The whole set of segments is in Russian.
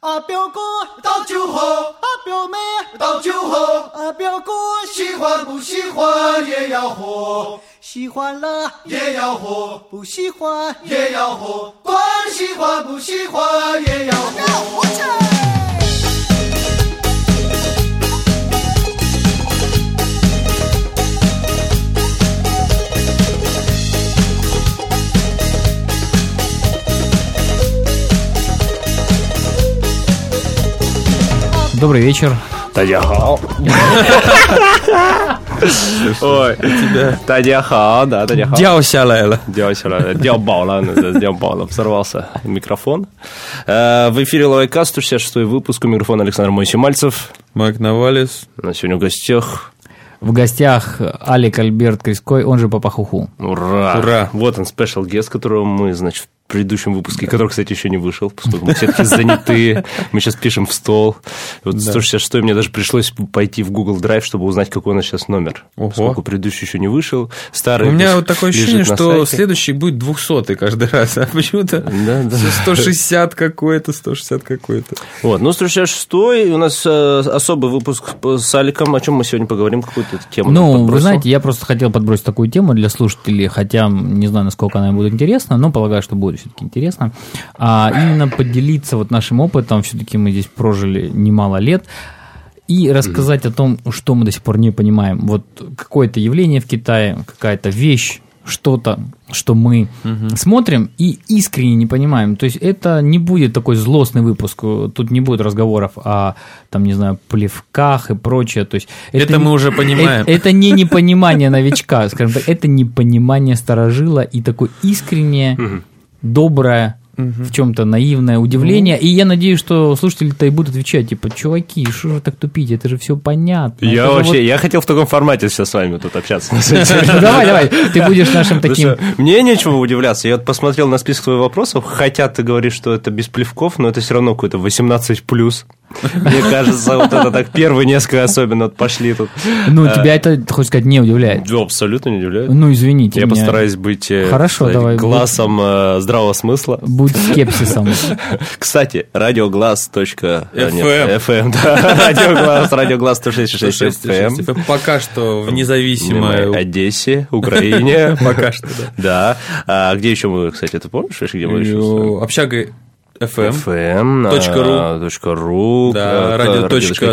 啊，表哥倒酒喝，啊，表妹倒酒喝，啊，表哥喜欢不喜欢也要喝，喜欢了也要喝，不喜欢也要喝，管喜欢不喜欢也要喝。Добрый вечер. Тадяхао. Ой, Тадяхао, да, Тадяхао. Дяо сяляйла. Дяо сяляйла. Дяо баула, дяо баула. Взорвался микрофон. Э, в эфире Лавайкаст, 166 выпуск. У Александр Моисимальцев. Майк Навалис. На сегодня в гостях в гостях Алик Альберт Криской, он же Папа Хуху. Ура! Ура! Вот он, спешл гест, которого мы, значит, предыдущем выпуске, который, кстати, еще не вышел, поскольку мы все-таки занятые, мы сейчас пишем в стол. Вот 166 мне даже пришлось пойти в Google Drive, чтобы узнать, какой у нас сейчас номер. Ого. Поскольку предыдущий еще не вышел, старый У меня вот такое ощущение, что сайте. следующий будет 200 каждый раз, а почему-то Да, да. всё 160 какой-то, 160 какой-то. Вот, ну, 166 у нас э, особый выпуск с Аликом, о чем мы сегодня поговорим, какую-то тему. Ну, вы знаете, я просто хотел подбросить такую тему для слушателей, хотя не знаю, насколько она будет интересна, но полагаю, что будет все-таки интересно. А именно поделиться вот нашим опытом, все-таки мы здесь прожили немало лет, и рассказать о том, что мы до сих пор не понимаем. Вот какое-то явление в Китае, какая-то вещь, что-то, что мы смотрим и искренне не понимаем. То есть это не будет такой злостный выпуск, тут не будет разговоров о, там, не знаю, плевках и прочее. То есть Это мы не- уже понимаем. Это, это не непонимание новичка, скажем так, это непонимание старожила и такое искреннее, доброе, в чем-то наивное удивление. И я надеюсь, что слушатели-то и будут отвечать, типа, чуваки, что же так тупить, это же все понятно. Я Это вообще, вот- я хотел в таком формате сейчас с вами тут общаться. Ну, давай, давай, ты будешь нашим Потому таким... Мне нечего удивляться. Я вот посмотрел на список твоих вопросов, хотя ты говоришь, что это без плевков, но это все равно какой-то 18 плюс. Мне кажется, вот это так первые несколько особенно вот пошли тут. Ну, тебя это, хочешь сказать, не удивляет. Да, абсолютно не удивляет. Ну, извините Я меня. постараюсь быть э, Хорошо, сказать, давай, глазом э, здравого смысла. Будь скепсисом. Кстати, радиоглаз. э, FM. FM, да. Радиоглаз, радиоглаз 106.6 FM. Пока что в В независимой... Одессе, Украине. Пока что, да. Да. А где еще мы, кстати, ты помнишь, где мы еще? Общага FM. FM, Точка ру. а, точка ру, Да, э, радио точка-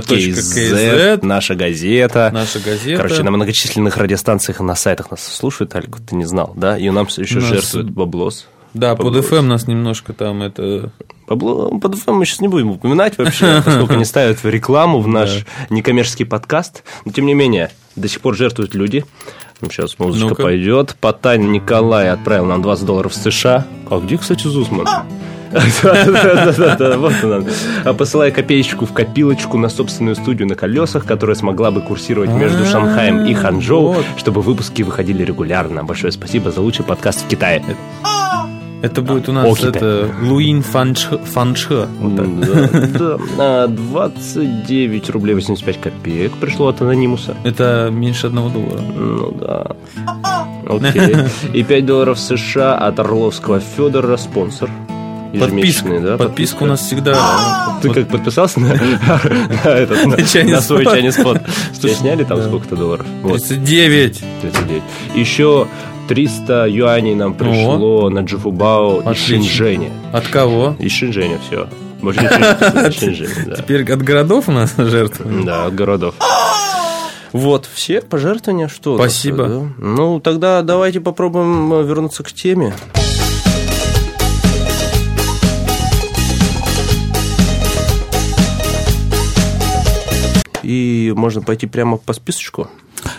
наша газета. Наша газета. Короче, на многочисленных радиостанциях и на сайтах нас слушают, Алик, вот ты не знал, да? И нам еще Нас- жертвуют баблос. Да, под Баблос. FM нас немножко там это... Бабло, под FM мы сейчас не будем упоминать вообще, поскольку они ставят рекламу в наш некоммерческий подкаст. Но, тем не менее, до сих пор жертвуют люди. Ну, Сейчас музычка Ну-ка. пойдет. Потань Николай отправил нам 20 долларов в США. А где, кстати, Зусман? Вот он. А Посылая копеечку в копилочку на собственную студию на колесах, которая смогла бы курсировать между Шанхаем и Ханчжоу, чтобы выпуски выходили регулярно. Большое спасибо за лучший подкаст в Китае. Это будет у нас это Луин Фанче. Фанче. Да, да. А, 29 рублей 85 копеек пришло от анонимуса. Это меньше одного доллара. Ну да. Окей. И 5 долларов США от Орловского Федора, спонсор. Подписку, да? подписка у нас всегда... Ты как подписался на, свой чайный спот? Что- сняли там сколько-то долларов? Вот, 39. 39. Еще 300 юаней нам пришло на Джифубао из. Шэньчжэня. От кого? Из Шэньчжэня все. Больше да. Теперь от городов у нас жертвы? Да, от городов. Вот, все пожертвования, что? Спасибо. да? Ну, тогда давайте попробуем вернуться к теме. И можно пойти прямо по списочку.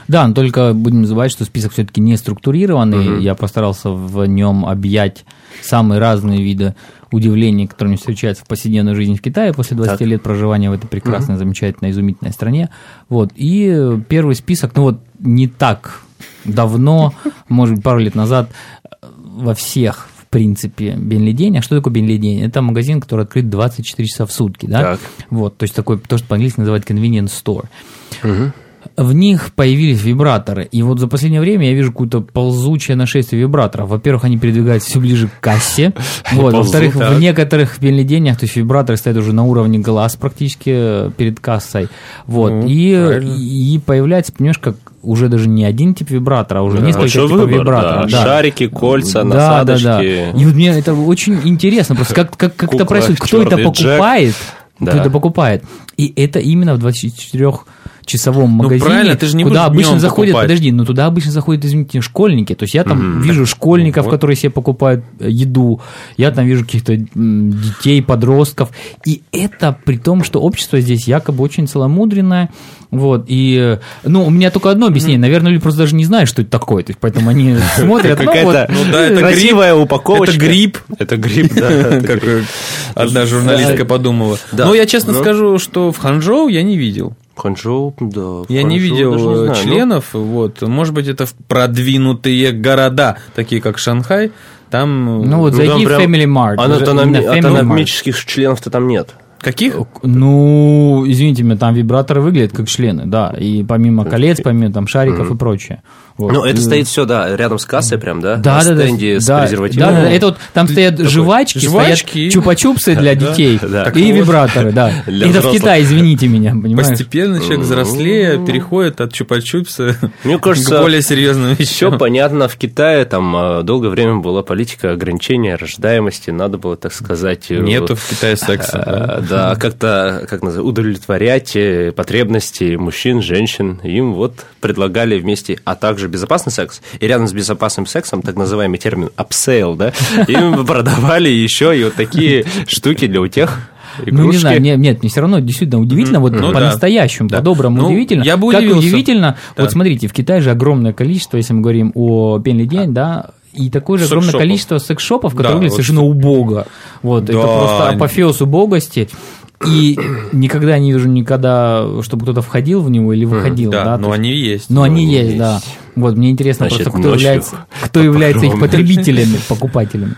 Да, но только будем не забывать, что список все-таки не структурированный. Я постарался в нем объять самые разные виды удивлений, которые встречаются в повседневной жизни в Китае после 20 Так. лет проживания в этой прекрасной, замечательной, изумительной стране. Вот. И первый список, ну вот не так давно, может быть, пару лет назад, во всех в принципе, Бенлидень. А что такое Бенлидень? Это магазин, который открыт 24 часа в сутки, да? Так. Вот, то есть такой, то, что по-английски называют convenience store. В них появились вибраторы. И вот за последнее время я вижу какое-то ползучее нашествие вибраторов. Во-первых, они передвигаются все ближе к кассе. Вот. Во-вторых, в некоторых пельнедениях, то есть вибраторы стоят уже на уровне глаз практически э, перед кассой. Вот. Ну, и, и появляется, понимаешь, как уже даже не один тип вибратора, а уже Да, несколько большой типов выбор, вибраторов. да. Шарики, кольца, Да, да, насадочки. да. И вот мне это очень интересно, просто как, как, как это происходит, кто это чёрный Джек. покупает, Да. кто это покупает. И это именно в 24 часовом магазине, Ну, правильно, ты же не куда обычно заходят, покупать. подожди, ну туда обычно заходят, извините, школьники. То есть я там вижу школьников, Вот. которые себе покупают э, еду, я там вижу каких-то детей, подростков. И это при том, что общество здесь якобы очень целомудренное. Вот, и, э, ну, у меня только одно объяснение. Наверное, люди просто даже не знают, что это такое. То есть, поэтому они смотрят, ну, вот, Ну да, это красивая гриб. упаковочка. Это гриб. Это гриб, да. Как э, одна журналистка подумала. Но я честно Ну. скажу, что в Ханчжоу я не видел. Ханчжоу, да. Я не Ханчжоу видел даже не э, знаю, ну, членов. Вот. Может быть, это в продвинутые города, такие как Шанхай. Там... э, Ну, вот ну, зайди там в прям Family Mart. Анатомических членов-то там нет. Каких? Ну, извините меня, там вибраторы выглядят как члены, да. И помимо колец, помимо там шариков и прочее. Вот. Ну, это стоит все, да, рядом с кассой прям, да? Да, на да, да. стенде с да, презервативом. Да, да, да. Это вот там стоят жвачки, жвачки. стоят чупа-чупсы для детей да. И вот. вибраторы, да. Для Это в. Китае, извините меня, понимаешь? Постепенно человек взрослее, переходит от чупа-чупса к более серьезным Все вещам. понятно. В Китае там э, долгое время была политика ограничения рождаемости. Надо было, так сказать... э, Нету в Китае секса. да. Да, как-то, как называется, удовлетворять э, потребности мужчин, женщин. Им вот предлагали вместе, а также безопасный секс. И рядом с безопасным сексом, так называемый термин upsell, да, им продавали еще и вот такие штуки для утех. Ну, не знаю, игрушки. нет, нет, мне все равно действительно удивительно, вот Ну, да. по-настоящему, Да. по-доброму Ну, удивительно. я бы как удивился. удивительно, Да. вот смотрите, в Китае же огромное количество, если мы говорим о Пенли день, да, и такое же огромное количество секс-шопов, Да, которые выглядят вот совершенно убого. Вот, это Да. просто апофеоз убогости. И никогда не вижу никогда, чтобы кто-то входил в него или выходил. Да, да, но есть- они есть. но они они есть, есть. да. Вот мне интересно Значит, просто, кто является, кто является их потребителями, покупателями.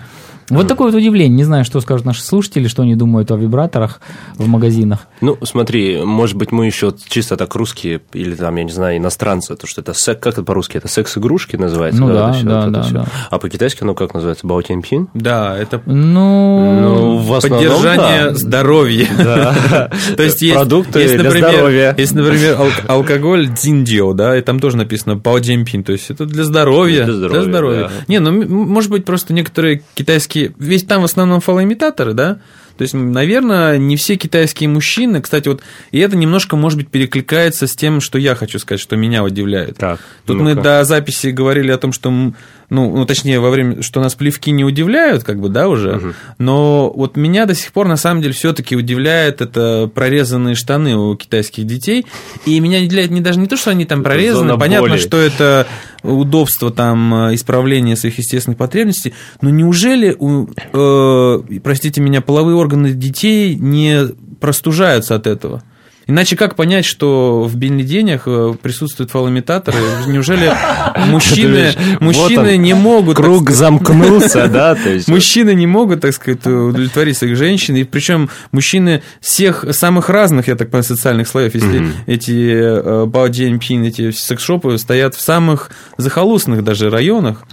Вот такое вот удивление. Не знаю, что скажут наши слушатели, что они думают о вибраторах в магазинах. Ну, смотри, может быть, мы еще чисто так русские, или там, я не знаю, иностранцы, то что это сек, как это по-русски, это секс-игрушки называется? Ну да, это всё, да, вот это да, всё. да. А по-китайски оно как называется? Баотянпин? Да, это Ну, Ну, в основном, поддержание да. здоровья. Да. То есть есть, Продукты есть, для например, здоровья. Есть, например, ал- алкоголь дзиндио, да, и там тоже написано паодзимпин, то есть это для здоровья. Для здоровья, да. Не, ну, может быть, просто некоторые китайские... Ведь там в основном фалоимитаторы, да? То есть, наверное, не все китайские мужчины, кстати, вот, и это немножко, может быть, перекликается с тем, что я хочу сказать, что меня удивляет. Так, Тут мы ну-ка. до записи говорили о том, что, ну, ну, точнее, во время, что нас плевки не удивляют, как бы, да, уже, но вот меня до сих пор, на самом деле, все-таки удивляет это прорезанные штаны у китайских детей, и меня удивляет не даже не то, что они там прорезаны, зона понятно, боли. что это удобство там э, исправления своих естественных потребностей, но неужели, у, э, простите меня, половые органы детей не простужаются от этого? Иначе как понять, что в бенлидениях э, присутствуют фалоимитаторы? Неужели мужчины, мужчины не могут... Круг замкнулся, да? Мужчины не могут, так сказать, удовлетворить своих женщин, и причем мужчины всех самых разных, я так понимаю, социальных слоев, если эти э, баодзяньпин, эти секс-шопы стоят в самых захолустных даже районах,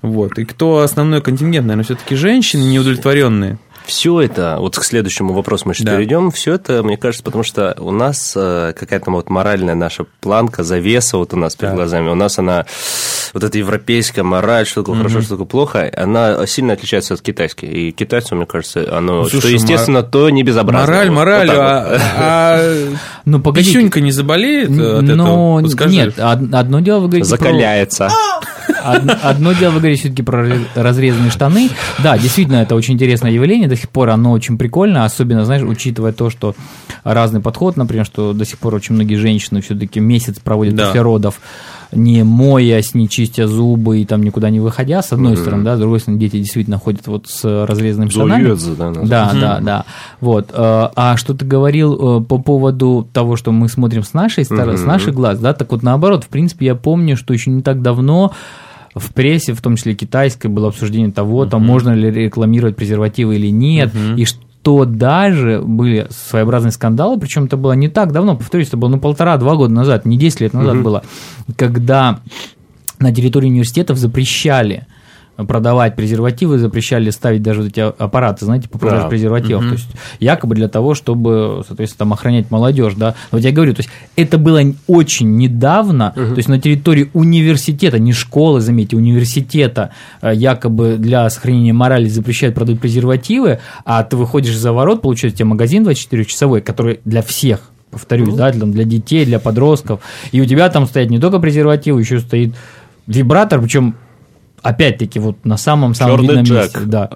вот, и кто основной контингент, наверное, все-таки женщины неудовлетворенные. Все это, вот к следующему вопросу мы сейчас Да. перейдем, все это, мне кажется, потому что у нас э, какая-то вот моральная наша планка, завеса вот у нас перед Так. глазами, у нас она, вот эта европейская мораль, что такое хорошо, что такое плохо, она сильно отличается от китайской. И китайцу, мне кажется, оно, Ну, что слушай, естественно, то не безобразно. Мораль, Вот- мораль, вот а, вот. а ну писюнька не заболеет от этого? Нет, од- одно дело вы говорите Закаляется. Одно, дело, вы говорите все-таки про раз- разрезанные штаны. Да, действительно, это очень интересное явление, до сих пор оно очень прикольно, особенно, знаешь, учитывая то, что разный подход, например, что до сих пор очень многие женщины все-таки месяц проводят Да. после родов, не моясь, не чистя зубы и там никуда не выходя, с одной стороны, да, с другой стороны, дети действительно ходят вот с разрезанными штанами. Да. Да, да, да. Вот. э, А что ты говорил э, по поводу того, что мы смотрим с нашей стороны, с наших глаз, да, так вот наоборот, в принципе, я помню, что еще не так давно в прессе, в том числе китайской, было обсуждение того, там можно ли рекламировать презервативы или нет, и что даже были своеобразные скандалы, причем это было не так давно, повторюсь, это было ну полтора-два года назад, не 10 лет назад было, когда на территории университетов запрещали продавать презервативы, запрещали ставить даже вот эти аппараты, знаете, по продаже Да. презервативов. То есть якобы для того, чтобы, соответственно, там охранять молодежь, да. Но вот я говорю, то есть это было очень недавно, то есть на территории университета, не школы, заметьте, университета, э, якобы для сохранения морали запрещают продавать презервативы, а ты выходишь за ворот, получается, у тебя магазин 24-часовой, который для всех повторюсь, да, для, для детей, для подростков, и у тебя там стоят не только презервативы, еще стоит вибратор, причем опять-таки вот на самом-самом Чёрный видном Джек. месте. Да.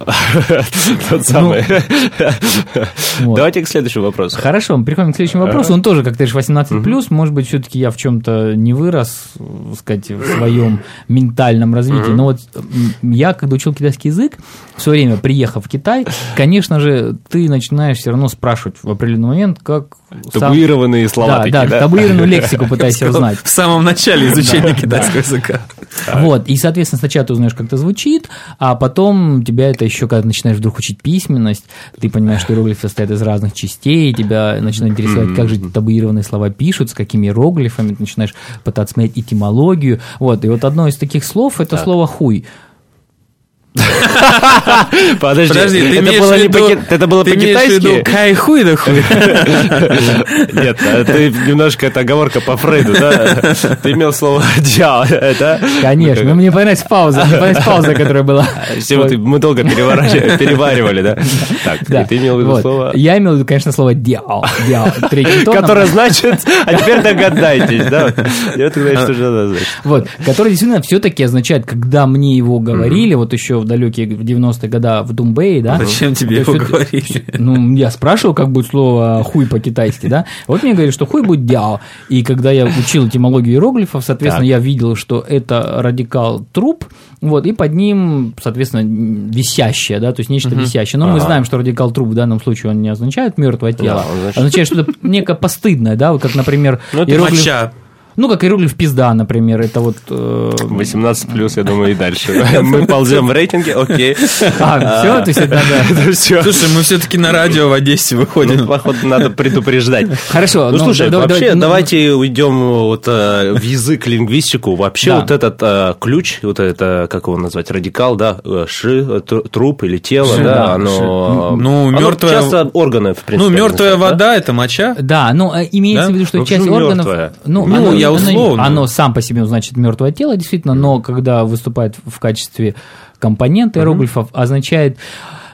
Тот самый. Вот. Давайте к следующему вопросу. Хорошо, мы переходим к следующему вопросу. Он тоже, как ты говоришь, 18 плюс. Может быть, все-таки я в чем-то не вырос, сказать, в своем ментальном развитии. Но вот я, когда учил китайский язык, в свое время, приехав в Китай, конечно же, ты начинаешь все равно спрашивать в определенный момент, как сам- Табуированные слова Да, такие, да, да? табуированную лексику пытайся узнать. В самом начале изучения китайского языка. Вот, и, соответственно, сначала ты узнаешь, как это звучит, а потом тебя это еще, когда ты начинаешь вдруг учить письменность, ты понимаешь, что иероглифы состоят из разных частей, тебя начинает интересовать, как же табуированные слова пишут, с какими иероглифами, ты начинаешь пытаться смотреть этимологию. Вот, и вот одно из таких слов – это слово «хуй». Подожди, Подожди, ты это было в не виду... по-ки- это было ты по-китайски? кайхуй да хуй? Нет, а ты немножко, это оговорка по Фрейду, да? Ты имел слово «дьяо», это? Конечно, но мне понравилась пауза, мне понравилась пауза, которая была. Все, вот мы долго переваривали, да? Так, ты имел в виду Вот. слово... Я имел в виду, конечно, слово «диал». «Диал» третьим тоном. Которое значит, а теперь догадайтесь, да? Я тогда что же это значит. Вот, который действительно все-таки означает, когда мне его говорили, вот еще в далекие в 90-е годы в Думбее, да. Зачем тебе его говорили? Ну, я спрашивал, как будет слово хуй по-китайски, да. Вот мне говорили, что хуй будет дяо. И когда я учил этимологию иероглифов, соответственно, я видел, что это радикал труп, вот, и под ним, соответственно, висящее, да, то есть нечто висящее. Но мы знаем, что радикал труп в данном случае он не означает мертвое тело, означает что-то некое постыдное, да, вот как, например, Ну, это иероглиф-. Ну, как иероглиф пизда, например, это вот... э, 18 плюс, я думаю, и дальше. Мы ползем в рейтинге, окей. А, все, то есть это надо... Слушай, мы все-таки на радио в Одессе Ну, выходим. походу, надо предупреждать. Хорошо. Ну, слушай, да- вообще, ну, давайте уйдем вот э, в язык, лингвистику. Вообще, вот этот э, ключ, вот это, как его назвать, радикал, да, э, ши, тру- труп или тело, да, оно... Ну, оно мертвая- часто органы, в принципе. Ну, мертвая вода – это моча. Да, ну э, имеется в виду, что Ну, часть органов, ну, Ну, я оно- условно. оно сам по себе значит мертвое тело, действительно, но когда выступает в качестве компонента иероглифов, означает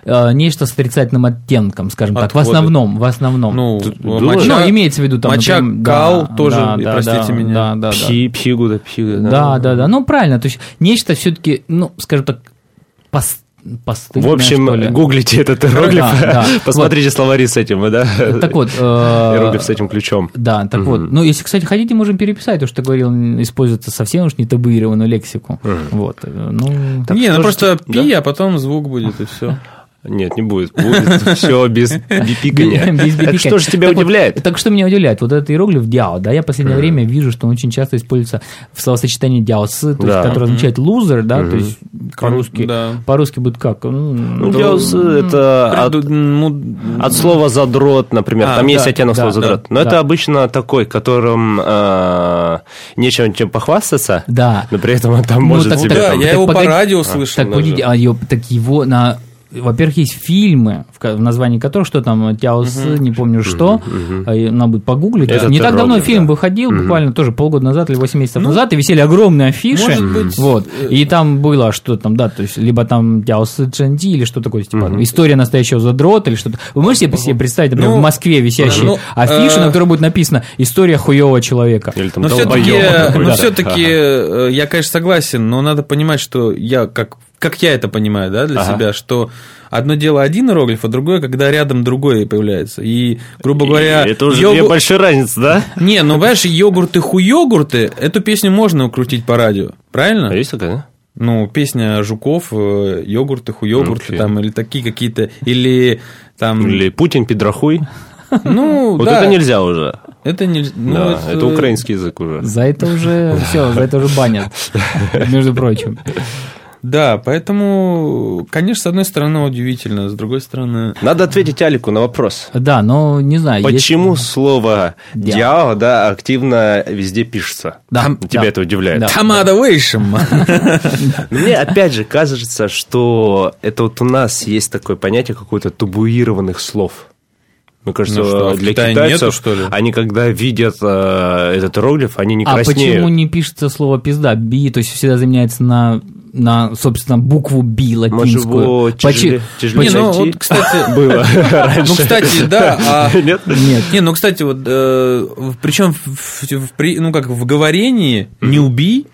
э, нечто с отрицательным оттенком, скажем так, в Отходы. основном, в основном. Ну, думаешь? моча, Ну, имеется в виду там, моча, например, кал да, тоже, да, и да, простите да, меня. Да, да, да. Пхи, пхигу, да, Да, да, да. Ну, правильно. То есть нечто все-таки, ну, скажем так, пос- постыдное, В общем, что ли. гуглите этот иероглиф, Да, да. посмотрите словари с этим, да? Так вот, э, Иероглиф с этим ключом. Да, так вот. Ну, если, кстати, хотите, можем переписать то, что ты говорил, используется совсем уж не табуированную лексику. Вот. э, Ну, Не, ну просто пи, а потом звук будет, и все. Нет, не будет. Будет все без бипикания. Без Это что же тебя Так вот, удивляет? Так что меня удивляет? Вот этот иероглиф дяо, да, я в последнее время вижу, что он очень часто используется в словосочетании есть, Да. которое означает лузер, да, то есть по-русски, Да. по-русски будет как? Ну, Ну, то- диоз это от, Приду- ну, от слова задрот, например. А, Там есть оттенок да, слова да, задрот. Но да. это обычно такой, которым э, нечем чем похвастаться. Да. Но при этом он там Ну, может так- себе да, там- я его по погоди- радио слышал. Так, даже. погодите, а так его на... Во-первых, есть фильмы, в названии которых, что там, Тяосы, не помню что, а, и надо будет погуглить. Это не так давно иероглиф, фильм да. выходил, буквально тоже полгода назад или 8 месяцев Ну, назад, и висели огромные афиши. может быть, вот, э, и там было, что там, да, то есть, либо там Тяосы Джанди, или что такое, типа, история настоящего задрота, или что-то. Вы можете себе- себе представить, например, Ну, в Москве висящие ну, афиши, э, на которой будет написано «История хуевого человека». Или там Но все-таки, но все-таки э, я, конечно, согласен, но надо понимать, что я как как я это понимаю, да, для Ага. себя, что одно дело один иероглиф, а другое, когда рядом другой появляется. И, грубо говоря, И Это уже йогу- две большие разницы, да? Не, ну, понимаешь, йогурты-хуёгурты, эту песню можно укрутить по радио, правильно? А есть такая, да? Ну, песня Жуков, э, йогурты, хуёгурты, Окей. там, или такие какие-то, или там... Или Путин пидрахуй. Ну, Вот да, это нельзя уже. Это нельзя. ну, Да, это украинский язык уже. За это уже все, за это уже банят, между прочим. Да, поэтому, конечно, с одной стороны удивительно, с другой стороны... Надо ответить Алику на вопрос. Да, но не знаю. есть- Почему слово Дяо. да, активно везде пишется? Да, Тебя да. это удивляет? Да. Тамада Вейшем. Мне опять же кажется, что это вот у нас есть такое понятие какое-то табуированных слов. Мне кажется, Ну что, в для Китае китайцев, нету, что ли? они когда видят э, этот иероглиф, они не А краснеют. почему не пишется слово пизда? Би, то есть всегда заменяется на, на собственно, букву Би Может, латинскую. его тяжелее, Почи- тяжелее Не, ну вот, кстати, было Ну, раньше. кстати, да, а... Нет? Нет. Не, ну, кстати, вот, причем, ну, как в говорении не убий,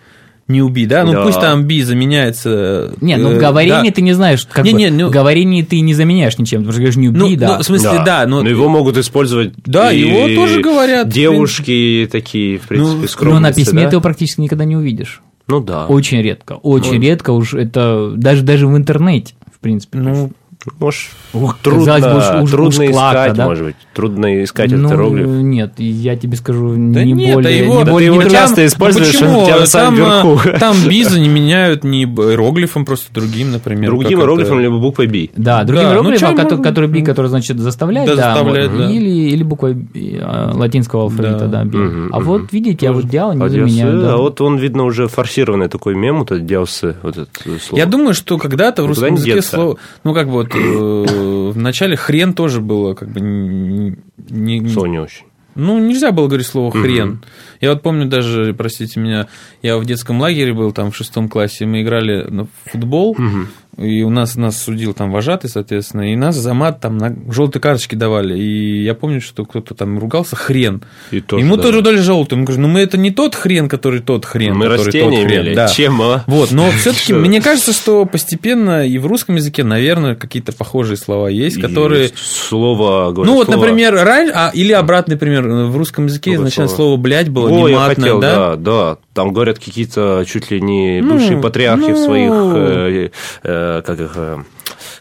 не убий, да, ну, Да. пусть там би заменяется... Не, ну в э, говорении да. ты не знаешь, как Не, бы, не, ну- в говорении ты не заменяешь ничем, потому что говоришь не Ну, убей, да. ну, в смысле, да, но... Но его могут использовать Да, и его тоже говорят, Девушки такие, в принципе, Ну, скромницы, Но на письме да? ты его практически никогда не увидишь. Ну да. Очень редко, очень редко уж это даже даже в интернете, в принципе. Ну, Может, Ох, трудно, казалось бы, уж- трудно уж клака, искать, да? может быть. Трудно искать ну, этот иероглиф. нет, я тебе скажу, Да не нет, более, а его, не да более- ты его не часто трудно- используешь, почему? он у тебя на самом там, а, верху. Там бизы не меняют не иероглифом, просто другим, например. Другим иероглифом, либо буквой B. Да, другим Да, ну иероглифом, чё, который, можно- который би, который значит заставляет, Да, да, заставляет, вот, да. Или, или буквой би, а, латинского алфавита, Да. да, би. Мгм, а мгм. вот видите, а вот диал не А заменяют. диасы, да. а вот он, видно, уже форсированный такой мем, вот этот диасы, вот это слово. Я думаю, что когда-то в русском языке слово... Ну, как бы вот э, в начале хрен тоже было как бы не... не очень. Ну, нельзя было говорить слово хрен. Я вот помню даже, простите меня, я в детском лагере был там в шестом классе, мы играли на футбол, и у нас нас судил там вожатый, соответственно, и нас за мат там на желтые карточки давали. И я помню, что кто-то там ругался хрен. И тоже, Ему да. тоже дали желтый. Мы говорим, ну мы это не тот хрен, который тот хрен, Мы который растения тот хрен. имели. Да. Чем, а? Вот, но все-таки мне кажется, что постепенно и в русском языке, наверное, какие-то похожие слова есть, которые. Есть Слово, говорю, Ну вот, слово- например, раньше, а, или обратный пример, в русском языке изначально слово? блядь было О, не я матное, хотел, да? да, да. Там говорят какие-то чуть ли не Ну, бывшие патриархи в ну. своих, э, э, как их, э,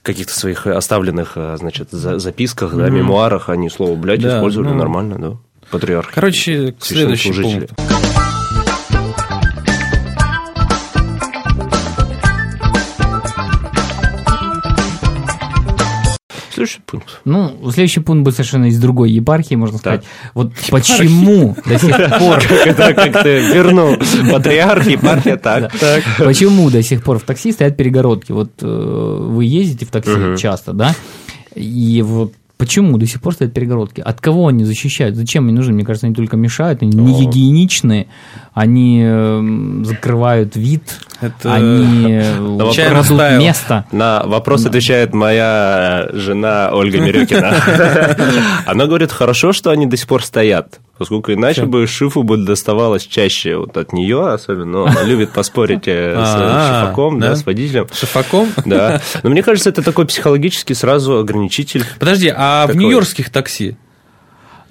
каких-то своих оставленных, э, значит, за- записках, да, мемуарах, они слово «блядь» Да, использовали ну. нормально, да. Патриархи. Короче, следующий пункт. Следующий пункт. Ну, следующий пункт будет совершенно из другой епархии, можно сказать. Вот почему до сих пор Как ты вернул патриархи, епархия, так. Почему до сих пор в такси стоят перегородки? Вот э, вы ездите в такси часто, да? И вот почему до сих пор стоят перегородки? От кого они защищают? Зачем они нужны? Мне кажется, они только мешают, они не гигиеничные, они эм, закрывают вид, Это они э, крадут место. На вопрос отвечает моя жена Ольга Мирюкина. Она говорит, хорошо, что они до сих пор стоят, поскольку иначе бы шифу бы доставалось чаще вот от нее, особенно, но она любит поспорить э, с А, шифаком, да, с водителем. шафаком? Да. Но мне кажется, это такой психологический сразу ограничитель. Подожди, а в нью-йоркских такси?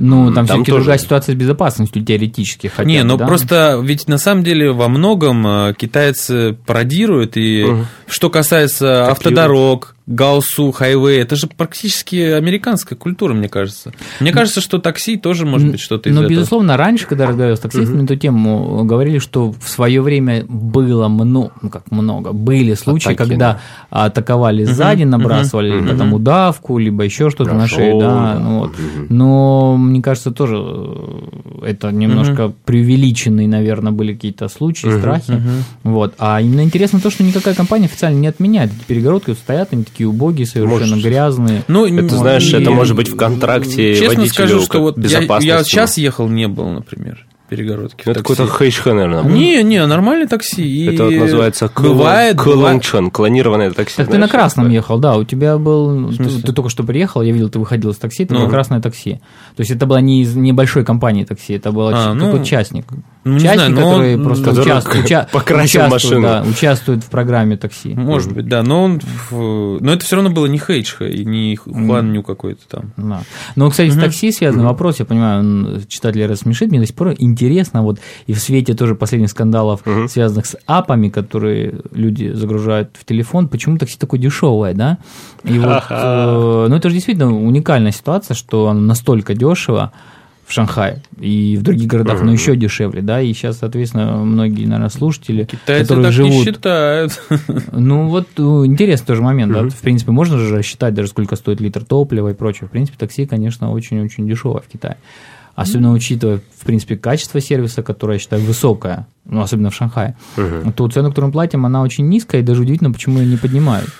Ну, там, Там все-таки тоже другая ситуация с безопасностью теоретически. Хотя Не, бы, ну да? просто ведь на самом деле во многом э, китайцы пародируют, и что касается автодорог, гаусу, хайвей, это же практически американская культура, мне кажется. Мне кажется, что такси тоже может быть что-то из Но, этого. безусловно, раньше, когда разговаривал с таксистами на эту тему, говорили, что в свое время было много, ну как много, были случаи, Атаки, когда атаковали сзади, набрасывали либо там удавку, либо еще что-то на шею, да, да. ну вот. Но мне кажется, тоже э, это немножко преувеличенные, наверное, были какие-то случаи, страхи. Вот. А именно интересно то, что никакая компания официально не отменяет эти перегородки, стоят они такие убогие, совершенно Может, грязные. Ну, Это, знаешь, и- это может быть в контракте Честно водителю скажу, что вот я, безопасности. я сейчас ехал, не был, например, перегородки. Это какой-то хэйчха, наверное. был. Не, не, нормальное такси. Это вот называется бывает, бывает. клончон, клонированное такси. Так ты на знаешь, красном такое? ехал, да, у тебя был, ты, ты только что приехал, я видел, ты выходил из такси, это Ну. было красное такси. То есть это была не из небольшой компании такси, это был А, ну, какой-то частник. ну, не частник, знаю, который он- просто который участвует, уча- покрасил участвует, машину. да, участвует в программе такси. Может быть, да, но он, в- но это все равно было не Хейджха и не Хуанню какой-то там. Да. Но, кстати, с такси связанный вопрос, я понимаю, он читателя рассмешит, мне до сих пор интересно, вот и в свете тоже последних скандалов, связанных с апами, которые люди загружают в телефон, почему такси такое дешевое, да? И вот, э, ну это же действительно уникальная ситуация, что оно настолько дешево, в Шанхае и в других городах, но еще дешевле, да, и сейчас, соответственно, многие, наверное, слушатели, Китайцы которые так живут... не считают. Ну, вот э, интересный тоже момент, да, в принципе, можно же рассчитать даже, сколько стоит литр топлива и прочее. В принципе, такси, конечно, очень-очень дешевое в Китае. Особенно учитывая, в принципе, качество сервиса, которое, я считаю, высокое, ну, особенно в Шанхае, то цену, которую мы платим, она очень низкая, и даже удивительно, почему ее не поднимают.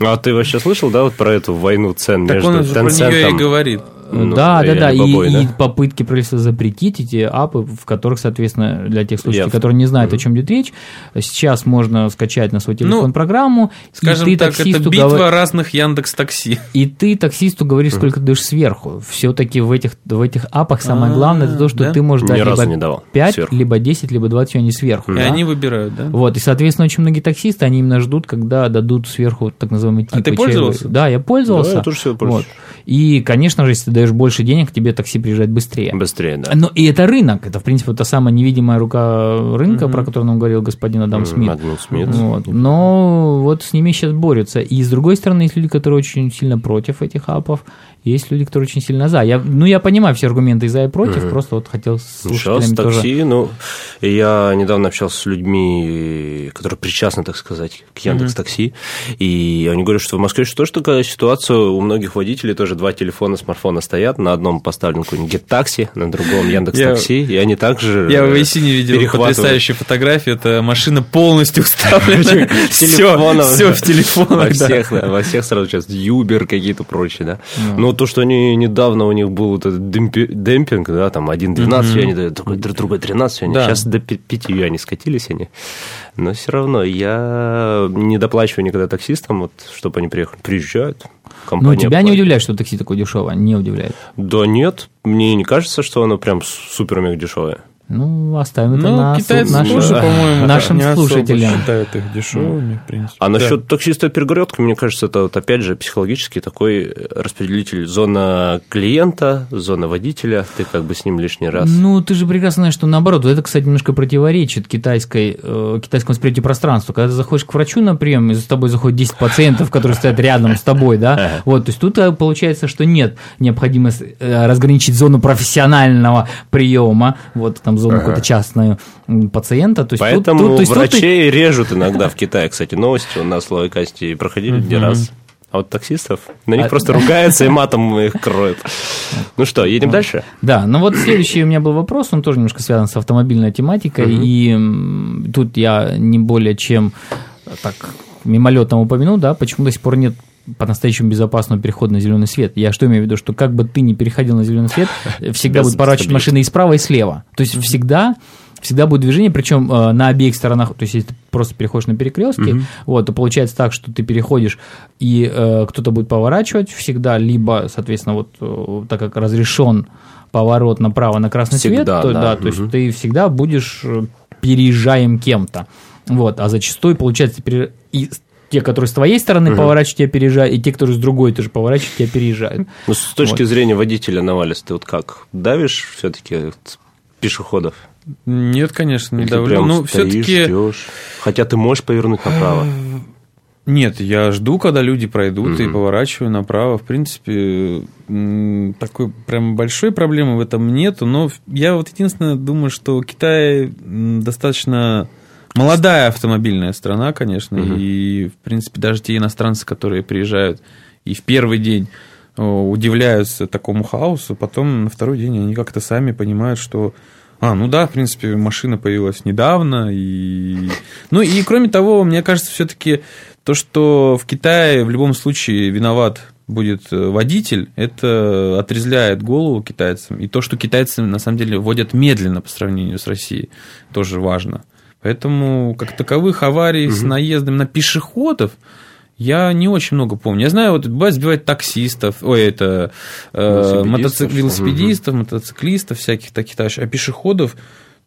А ты вообще слышал, да, вот про эту войну цен Так между он же про нее и Tencent говорит. Ну, да, да, или да, и, да? и попытки правительства запретить эти апы, в которых, соответственно, для тех слушателей, Я- которые не знают, о чем идет речь, сейчас можно скачать на свой телефон Ну, программу, Скажем и ты так, это таксисту битва говор- разных Яндекс Такси. И ты таксисту говоришь, сколько ты даешь сверху. Все-таки в этих, в этих апах самое А, главное это то, что да? ты можешь дать либо не давал 5, сверху. либо 10, либо 20, а не сверху. И да? они выбирают, да? Вот, и, соответственно, очень многие таксисты, они именно ждут, когда дадут сверху так называемый типа А ты пользовался? Да, я пользовался. Да, я тоже всегда пользуюсь. Вот. И, конечно же, если ты даешь больше денег, тебе такси приезжает быстрее. Быстрее, да. Но и это рынок. Это, в принципе, та самая невидимая рука рынка, про которую нам говорил господин Адам М, Смит. Адам Смит. Вот. Но вот с ними сейчас борются. И с другой стороны, есть люди, которые очень сильно против этих апов, есть люди, которые очень сильно за. Я, ну, я понимаю все аргументы и за, и против, просто вот хотел с Ну, Сейчас слушателями тоже... такси, ну, я недавно общался с людьми, которые причастны, так сказать, к Яндекс Такси, и они говорят, что в Москве что тоже такая ситуация, у многих водителей тоже два телефона, смартфона стоят, на одном поставлен какой-нибудь Get на другом Яндекс Такси, и они также Я в э, Вейсине видел перехватывают. потрясающую фотографию. Это машина полностью уставлена. Все, все в Во телефонах. да. всех, во всех сразу сейчас Юбер какие-то прочие, да. То, что они недавно у них был вот этот демпи- демпинг, да, там один 12 юаней дают, другой, другой 13 юаней. Да. Сейчас до 5 юаней скатились они. Но все равно я не доплачиваю никогда таксистам, вот, чтобы они приехали. Приезжают. Ну, тебя не платит. удивляет, что такси такое дешевое? Не удивляет. Да нет, мне не кажется, что оно прям супер-мега дешевое. Ну, оставим это Ну, на китайцы нашим, тоже, по-моему, нашим не слушателям. считают их дешевыми, в принципе. А Да. насчет таксиста перегородки, мне кажется, это вот опять же психологический такой распределитель. Зона клиента, зона водителя, ты как бы с ним лишний раз. Ну, ты же прекрасно знаешь, что наоборот, это, кстати, немножко противоречит китайской, э, китайскому восприятию пространства. Когда ты заходишь к врачу на прием, и за тобой заходит 10 пациентов, которые стоят рядом с тобой, да, вот, то есть тут э, получается, что нет необходимости э, разграничить зону профессионального приема, вот там зону какую-то частную пациента. То есть тут- Поэтому тут, то есть тут врачей режут иногда в Китае. Кстати, новости у нас в Лавикасте проходили не раз. А вот таксистов, на них А- просто ругаются и матом их кроют. Ну что, едем дальше? Да, ну вот следующий у меня был вопрос, он тоже немножко связан с автомобильной тематикой, и тут я не более чем так мимолетно упомянул, да, почему до сих пор нет по-настоящему безопасного перехода на зеленый свет. Я что имею в виду, что как бы ты ни переходил на зеленый свет, всегда Без будет поворачивать машины и справа, и слева. То есть всегда всегда будет движение, причем э, на обеих сторонах, то есть если ты просто переходишь на перекрестке, вот, то получается так, что ты переходишь, и э, кто-то будет поворачивать всегда, либо, соответственно, вот э, так как разрешен поворот направо на красный свет, то, да. да, то есть ты всегда будешь э, переезжаем кем-то. Вот, а зачастую, получается, и те, которые с твоей стороны поворачивают, тебя переезжают, и те, которые с другой тоже поворачивают, тебя переезжают. Ну, с точки зрения водителя Навалис, ты вот как, давишь все-таки пешеходов? Нет, конечно, не Или давлю. Ну, все-таки... ждешь? Хотя ты можешь повернуть направо. Нет, я жду, когда люди пройдут, и Мгм. поворачиваю направо. В принципе, такой прям большой проблемы в этом нету. Но я вот единственное думаю, что Китай достаточно молодая автомобильная страна, конечно. Мгм. И, в принципе, даже те иностранцы, которые приезжают и в первый день удивляются такому хаосу, потом на второй день они как-то сами понимают, что а, ну да, в принципе, машина появилась недавно. И... Ну и кроме того, мне кажется, все-таки то, что в Китае в любом случае виноват будет э, водитель, это отрезляет голову китайцам. И то, что китайцы на самом деле водят медленно по сравнению с Россией, тоже важно. Поэтому, как таковых аварий с наездом на пешеходов я не очень много помню. Я знаю, вот бывает сбивать таксистов, ой, это э, Велосипедистов. мотоцик- велосипедистов, мотоциклистов, всяких таких товарищей, а пешеходов,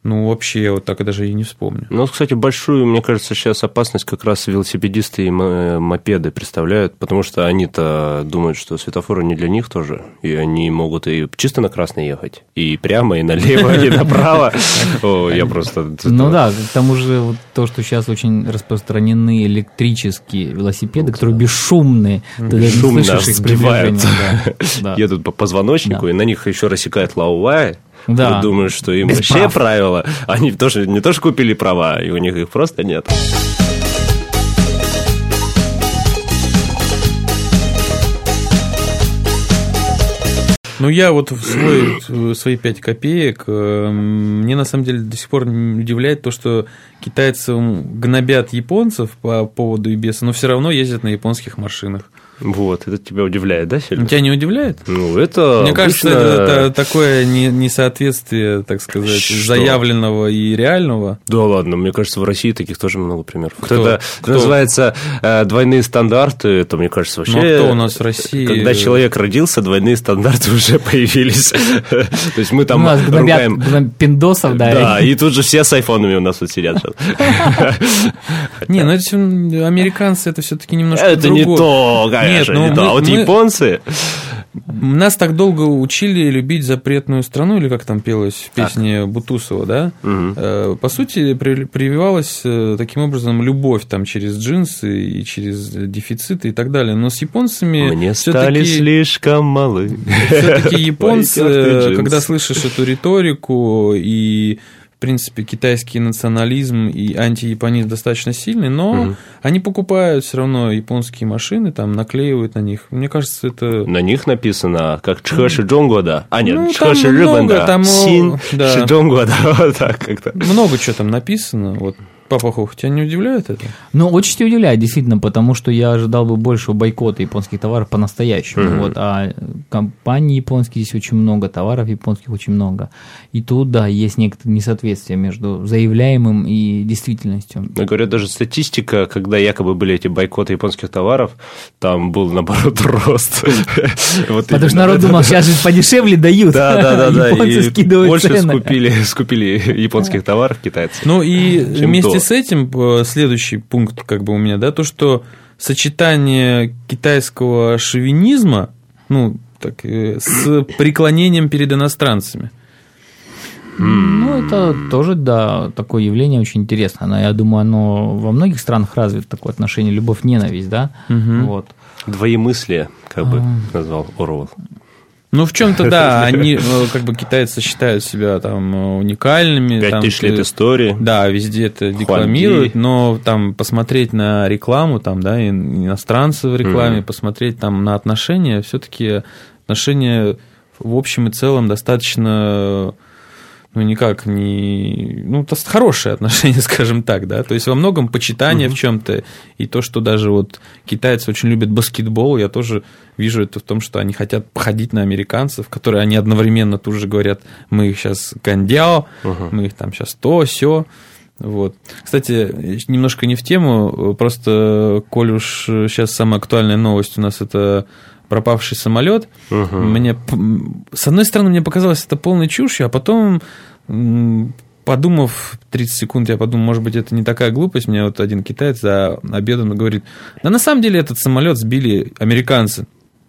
Ну, вообще, я вот так даже и не вспомню. Ну, кстати, большую, мне кажется, сейчас опасность как раз велосипедисты и мопеды представляют, потому что они-то думают, что светофоры не для них тоже, и они могут и чисто на красный ехать, и прямо, и налево, и направо. Я просто... Ну да, к тому же то, что сейчас очень распространены электрические велосипеды, которые бесшумные, их сбивают, едут по позвоночнику, и на них еще рассекает лаувая, да. Думаю, что им Без вообще прав. правила. Они тоже не то, что купили права, и у них их просто нет. Ну, я вот в свой, свои 5 копеек, э, мне на самом деле до сих пор удивляет то, что китайцы гнобят японцев по поводу ИБС, но все равно ездят на японских машинах. Вот, это тебя удивляет, да, Сергей? Тебя не удивляет? Ну, это Мне обычно... кажется, это, это такое несоответствие, так сказать, Что? заявленного и реального. Да ладно, мне кажется, в России таких тоже много примеров. Кто? Это кто? называется э, двойные стандарты, это, мне кажется, вообще... Ну, а кто у нас в России? Когда человек родился, двойные стандарты уже появились. То есть мы там ругаем... Пиндосов, да. Да, и тут же все с айфонами у нас вот сидят Не, ну это американцы, это все-таки немножко Это не то, Нет, ну, не то. А вот мы, японцы... Нас так долго учили любить запретную страну, или как там пелось в песне так. Бутусова, да? Угу. По сути, прививалась э, таким образом любовь там через джинсы и через дефициты и так далее. Но с японцами... Мне стали слишком малы. Все-таки японцы, когда слышишь эту риторику и в принципе, китайский национализм и антияпонизм достаточно сильный, но угу. они покупают все равно японские машины, там наклеивают на них. Мне кажется, это... На них написано как Чхэши Джонгода. А, нет, ну, Чхэши Рыбанда. Там, Син да. Шиджонгода. Вот так как-то. Много чего там написано. Вот Папа Хух, тебя не удивляет это? Ну, очень удивляет, действительно, потому что я ожидал бы большего бойкота японских товаров по-настоящему. Mm-hmm. Вот, а компаний японских здесь очень много, товаров японских очень много. И тут, да, есть некоторые несоответствия между заявляемым и действительностью. Но, говорят, даже статистика, когда якобы были эти бойкоты японских товаров, там был, наоборот, рост. Потому что народ думал, сейчас же подешевле дают. Да, да, да. Японцы скидывают Больше скупили японских товаров китайцы. Ну и вместе связи с этим э, следующий пункт как бы у меня, да, то, что сочетание китайского шовинизма, ну, так, э, с преклонением перед иностранцами. Ну, это тоже, да, такое явление очень интересное. Но я думаю, оно во многих странах развито такое отношение любовь-ненависть, да? Угу. Вот. Двоемыслие, как бы а... назвал Орвел. Ну, в чем-то, да, они, э, как бы, китайцы считают себя там уникальными. Пять тысяч лет истории. Да, везде это декламируют, но там посмотреть на рекламу, там, да, иностранцы в рекламе, посмотреть там на отношения, все-таки отношения в общем и целом достаточно ну, никак не... Ну, это хорошие отношения, скажем так, да. То есть, во многом почитание угу. в чем-то. И то, что даже вот китайцы очень любят баскетбол, я тоже вижу это в том, что они хотят походить на американцев, которые они одновременно тут же говорят, мы их сейчас гандяо, угу. мы их там сейчас то, все. Вот. Кстати, немножко не в тему, просто, коль уж сейчас самая актуальная новость у нас это пропавший самолет. Угу. Мне, с одной стороны, мне показалось это полной чушью, а потом подумав 30 секунд, я подумал, может быть, это не такая глупость. Мне вот один китаец за обедом говорит, да на самом деле этот самолет сбили американцы.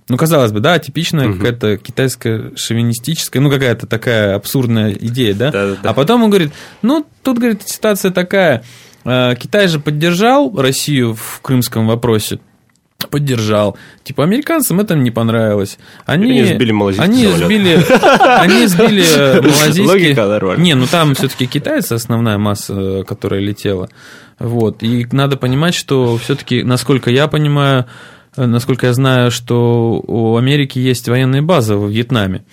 Ну, казалось бы, да, типичная угу. какая-то китайская шовинистическая, ну, какая-то такая абсурдная идея, да? Да, да, да? А потом он говорит, ну, тут, говорит, ситуация такая, э, Китай же поддержал Россию в крымском вопросе, поддержал. Типа, американцам это не понравилось. Они, они сбили малазийский они сбили, они сбили малазийский... Не, ну там все-таки китайцы основная масса, которая летела. Вот. И надо понимать, что все-таки, насколько я понимаю, насколько я знаю, что у Америки есть военные базы во Вьетнаме.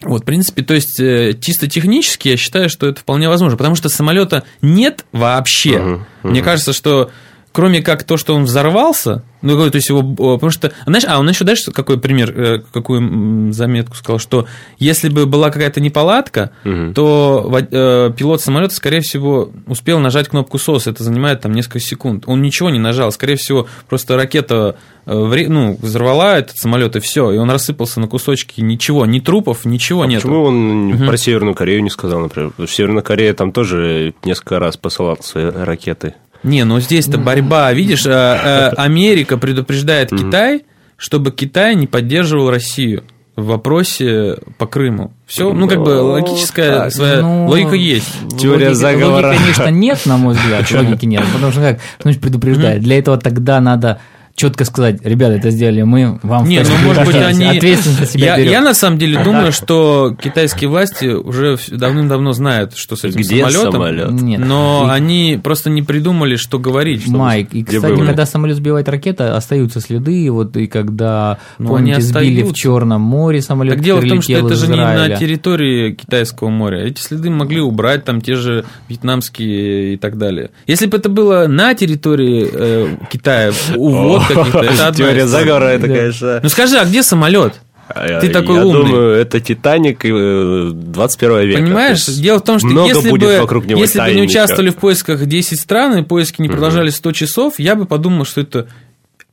Вот, в принципе, то есть э, чисто технически я считаю, что это вполне возможно, потому что самолета нет вообще. Uh-huh, uh-huh. Мне кажется, что кроме как то, что он взорвался, ну, то есть его, потому что, знаешь, а он еще дальше какой пример, э, какую заметку сказал, что если бы была какая-то неполадка, угу. то э, пилот самолета, скорее всего, успел нажать кнопку СОС, это занимает там несколько секунд. Он ничего не нажал, скорее всего, просто ракета э, ну, взорвала этот самолет и все, и он рассыпался на кусочки, ничего, ни трупов, ничего а нет. Почему он угу. про Северную Корею не сказал, например? Потому что Северная Корея там тоже несколько раз посылала свои ракеты. Не, ну здесь-то борьба. Видишь, э, э, Америка предупреждает Китай, чтобы Китай не поддерживал Россию в вопросе по Крыму. Все, ну, как бы логическая так, своя ну, логика есть. Теория логики, заговора. Логики, конечно, нет, на мой взгляд. Логики нет. Потому что как, значит, предупреждает. Для этого тогда надо четко сказать, ребята, это сделали мы, вам Нет, ну, может быть, они... ответственность на себя я, я на самом деле думаю, что китайские власти уже давным-давно знают, что с этим Где самолетом. самолет? Нет. Но и... они просто не придумали, что говорить. Чтобы... Майк, и, кстати, были? когда самолет сбивает ракета, остаются следы, вот и когда, Но ну, помните, сбили в Черном море самолет, Так дело в том, что это же не на территории Китайского моря. Эти следы могли убрать там те же вьетнамские и так далее. Если бы это было на территории э, Китая, увод каких-то. Теория заговора, это, конечно... Ну скажи, а где самолет? А Ты такой я умный. думаю, это Титаник 21 века. Понимаешь, дело в том, что Много если, будет бы, вокруг него если бы не участвовали в поисках 10 стран, и поиски не продолжались 100 часов, я бы подумал, что это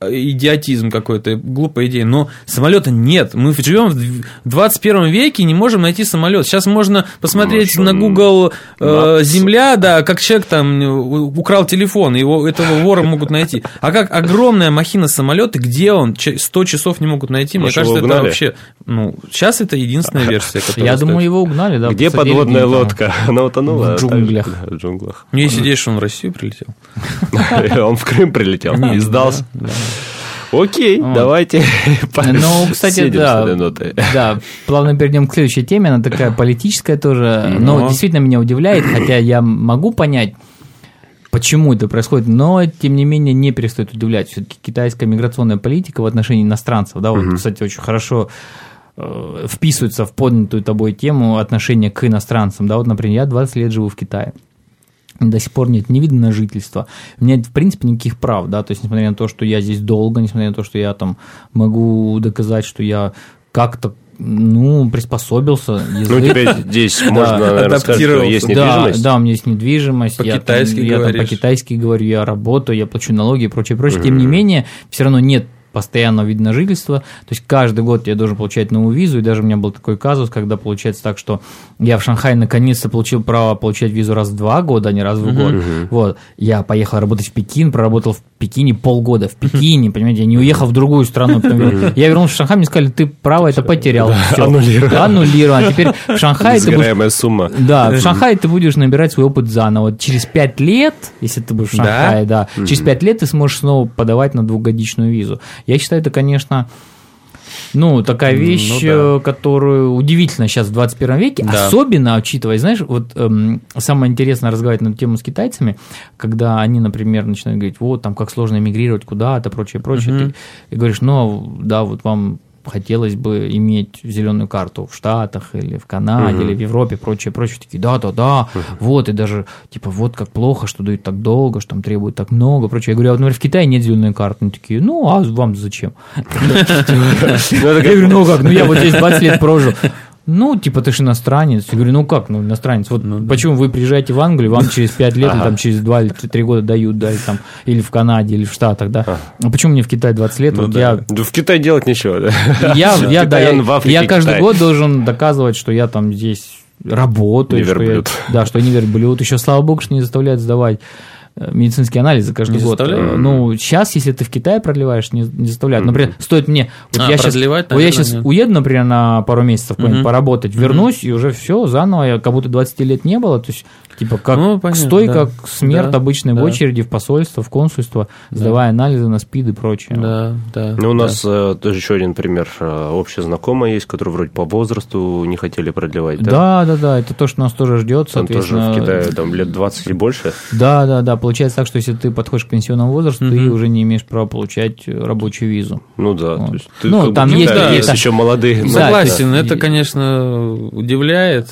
идиотизм какой-то, глупая идея. Но самолета нет. Мы живем в 21 веке и не можем найти самолет. Сейчас можно посмотреть Может, на Google э, Земля, да, как человек там украл телефон, его этого вора могут найти. А как огромная махина самолета, где он? 100 часов не могут найти. Мне кажется, это вообще... Ну, сейчас это единственная версия, Я думаю, его угнали, да. Где подводная лодка? Она утонула. В джунглях. В джунглях. Мне идея, что он в Россию прилетел. Он в Крым прилетел и сдался. Окей, вот. давайте Ну, кстати, да, да, плавно перейдем к следующей теме, она такая политическая тоже, но, но действительно меня удивляет, хотя я могу понять, почему это происходит, но, тем не менее, не перестает удивлять. Все-таки китайская миграционная политика в отношении иностранцев, да, вот, угу. кстати, очень хорошо э, вписывается в поднятую тобой тему отношения к иностранцам. Да, вот, например, я 20 лет живу в Китае до сих пор нет, не видно на жительство. У меня, в принципе, никаких прав, да, то есть, несмотря на то, что я здесь долго, несмотря на то, что я там могу доказать, что я как-то ну, приспособился. Язык. Ну, тебе здесь можно, наверное, сказать, что есть недвижимость. Да, да, у меня есть недвижимость. По-китайски я, я там по-китайски говорю, я работаю, я плачу налоги и прочее, прочее. Тем не менее, все равно нет постоянного вида на жительство. То есть каждый год я должен получать новую визу, и даже у меня был такой казус, когда получается так, что я в Шанхае наконец-то получил право получать визу раз в два года, а не раз в год. Uh-huh. Вот. Я поехал работать в Пекин, проработал в Пекине полгода. В Пекине, понимаете, я не уехал в другую страну. Я вернулся в Шанхай, мне сказали, ты право это потерял. Аннулировано. Аннулировано. А теперь в Шанхае ты будешь... сумма. Да, в Шанхае ты будешь набирать свой опыт заново. Через пять лет, если ты будешь в Шанхае, да, через пять лет ты сможешь снова подавать на двухгодичную визу. Я считаю, это, конечно, ну, такая вещь, ну, да. которую удивительно сейчас в 21 веке, да. особенно учитывая, знаешь, вот эм, самое интересное разговаривать на тему с китайцами, когда они, например, начинают говорить, вот, там, как сложно эмигрировать куда-то, прочее, прочее, угу. ты, и говоришь, ну, да, вот вам хотелось бы иметь зеленую карту в Штатах или в Канаде угу. или в Европе, прочее, прочее. Такие, да, да, да, угу. вот, и даже, типа, вот как плохо, что дают так долго, что там требуют так много, прочее. Я говорю, а например, в Китае нет зеленой карты. Они такие, ну, а вам зачем? Я говорю, ну как, ну я вот здесь 20 лет прожил. Ну, типа, ты же иностранец. Я говорю, ну как, ну, иностранец? Вот ну, почему да. вы приезжаете в Англию, вам через 5 лет, ага. там, через 2 или 3 года дают, да, или, там, или в Канаде, или в Штатах, да. А почему мне в Китае 20 лет? Ну, вот да. я... да в Китае делать нечего, да. Я, я, да, я, я каждый год должен доказывать, что я там здесь работаю. Не верблюд. Что я, да, что я не верблюд. Еще, слава богу, что не заставляют сдавать медицинские анализы каждый не год. Заставляют? Э, ну, сейчас, если ты в Китае продлеваешь, не, не заставляют. Например, стоит мне... Вот а, я сейчас, вот я сейчас нет. уеду, например, на пару месяцев угу. поработать, вернусь, угу. и уже все, заново, я, как будто 20 лет не было, то есть Типа как ну, понятно, стой, да. как смерть да, обычной да. в очереди в посольство, в консульство, да. сдавая анализы на СПИД и прочее. Да, да. Ну, у нас да. Э, тоже еще один пример. Э, общая знакомая есть, которую вроде по возрасту не хотели продлевать, да? Да, да, да. Это то, что нас тоже ждет, Там тоже в Китае там лет 20 и больше? Да, да, да. Получается так, что если ты подходишь к пенсионному возрасту, угу. ты уже не имеешь права получать рабочую визу. Ну да. Вот. То есть ты, ну, там есть, да, есть еще молодые. Согласен, это, конечно, удивляет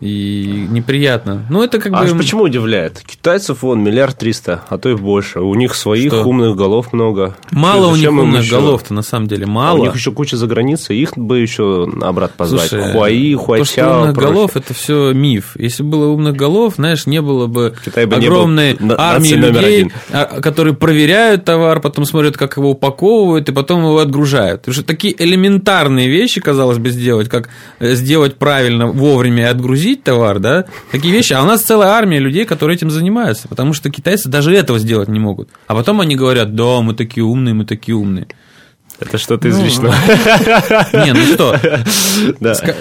И неприятно. Ну, это как А бы... почему удивляет? Китайцев вон миллиард триста, а то и больше. У них своих Что? умных голов много. Мало у них умных еще? голов-то, на самом деле, А мало. у них еще куча за границей, их бы еще обратно позвать. Слушай, Хуаи, то, что Хуайчао. умных прочее. голов, это все миф. Если было умных голов, знаешь, не было бы Китай бы огромной был армии людей, один. а, которые проверяют товар, потом смотрят, как его упаковывают, и потом его отгружают. Потому что такие элементарные вещи, казалось бы, сделать, как э, сделать правильно вовремя и отгрузить товар, да, такие вещи. А у нас целая армия людей, которые этим занимаются, потому что китайцы даже этого сделать не могут. А потом они говорят, да, мы такие умные, мы такие умные. Это что-то из личного. Не, ну что,